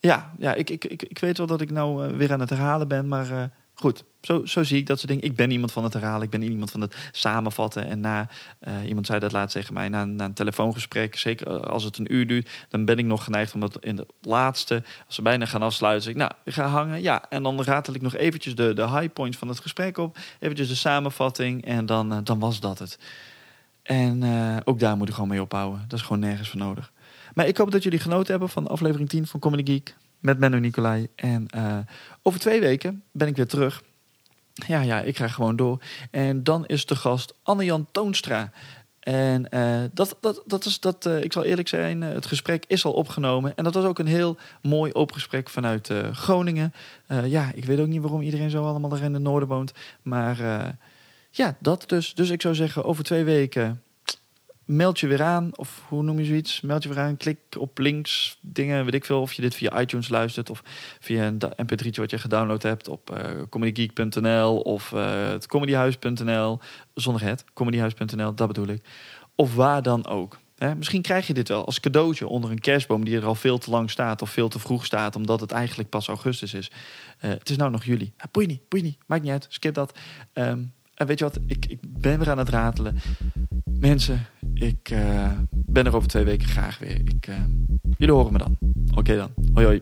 ja, ja ik, ik, ik, ik weet wel dat ik nou eh, weer aan het herhalen ben, maar goed, zo, zo zie ik dat soort dingen. Ik ben iemand van het herhalen, ik ben iemand van het samenvatten. En na, eh, iemand zei dat laatst tegen mij, na, een telefoongesprek, zeker als het een uur duurt, dan ben ik nog geneigd om dat in de laatste, als we bijna gaan afsluiten, zeg ik, nou, ga hangen, ja. En dan ratel ik nog eventjes de, de high points van het gesprek op, eventjes de samenvatting en dan, eh, dan was dat het. En eh, ook daar moet ik gewoon mee ophouden. Dat is gewoon nergens voor nodig. Maar ik hoop dat jullie genoten hebben van aflevering 10 van Comedy Geek met Menno Nicolai. En eh, over twee weken ben ik weer terug. Ja, ja, ik ga gewoon door. En dan is de gast Anne-Jan Toonstra. En eh, dat, dat, dat is dat, eh, ik zal eerlijk zijn, het gesprek is al opgenomen. En dat was ook een heel mooi open gesprek vanuit Groningen. Ja, ik weet ook niet waarom iedereen zo allemaal daar in het noorden woont. Maar ja, dat dus. Dus ik zou zeggen, over twee weken meld je weer aan. Of hoe noem je zoiets? Meld je weer aan, klik op links, dingen, weet ik veel. Of je dit via iTunes luistert of via een da- mp3'tje wat je gedownload hebt op eh comedygeek.nl of eh, het comedyhuis.nl. Zonder het, comedyhuis.nl, dat bedoel ik. Of waar dan ook. Hè, misschien krijg je dit wel als cadeautje onder een kerstboom die er al veel te lang staat of veel te vroeg staat, omdat het eigenlijk pas augustus is. Eh, het is nou nog juli. Ah, boeit niet, boeit niet. Maakt niet uit. Skip dat. Ehm, en weet je wat, ik, ik ben weer aan het ratelen. Mensen, ik eh, ben er over twee weken graag weer. Ik, eh, jullie horen me dan. Oké dan. Hoi hoi.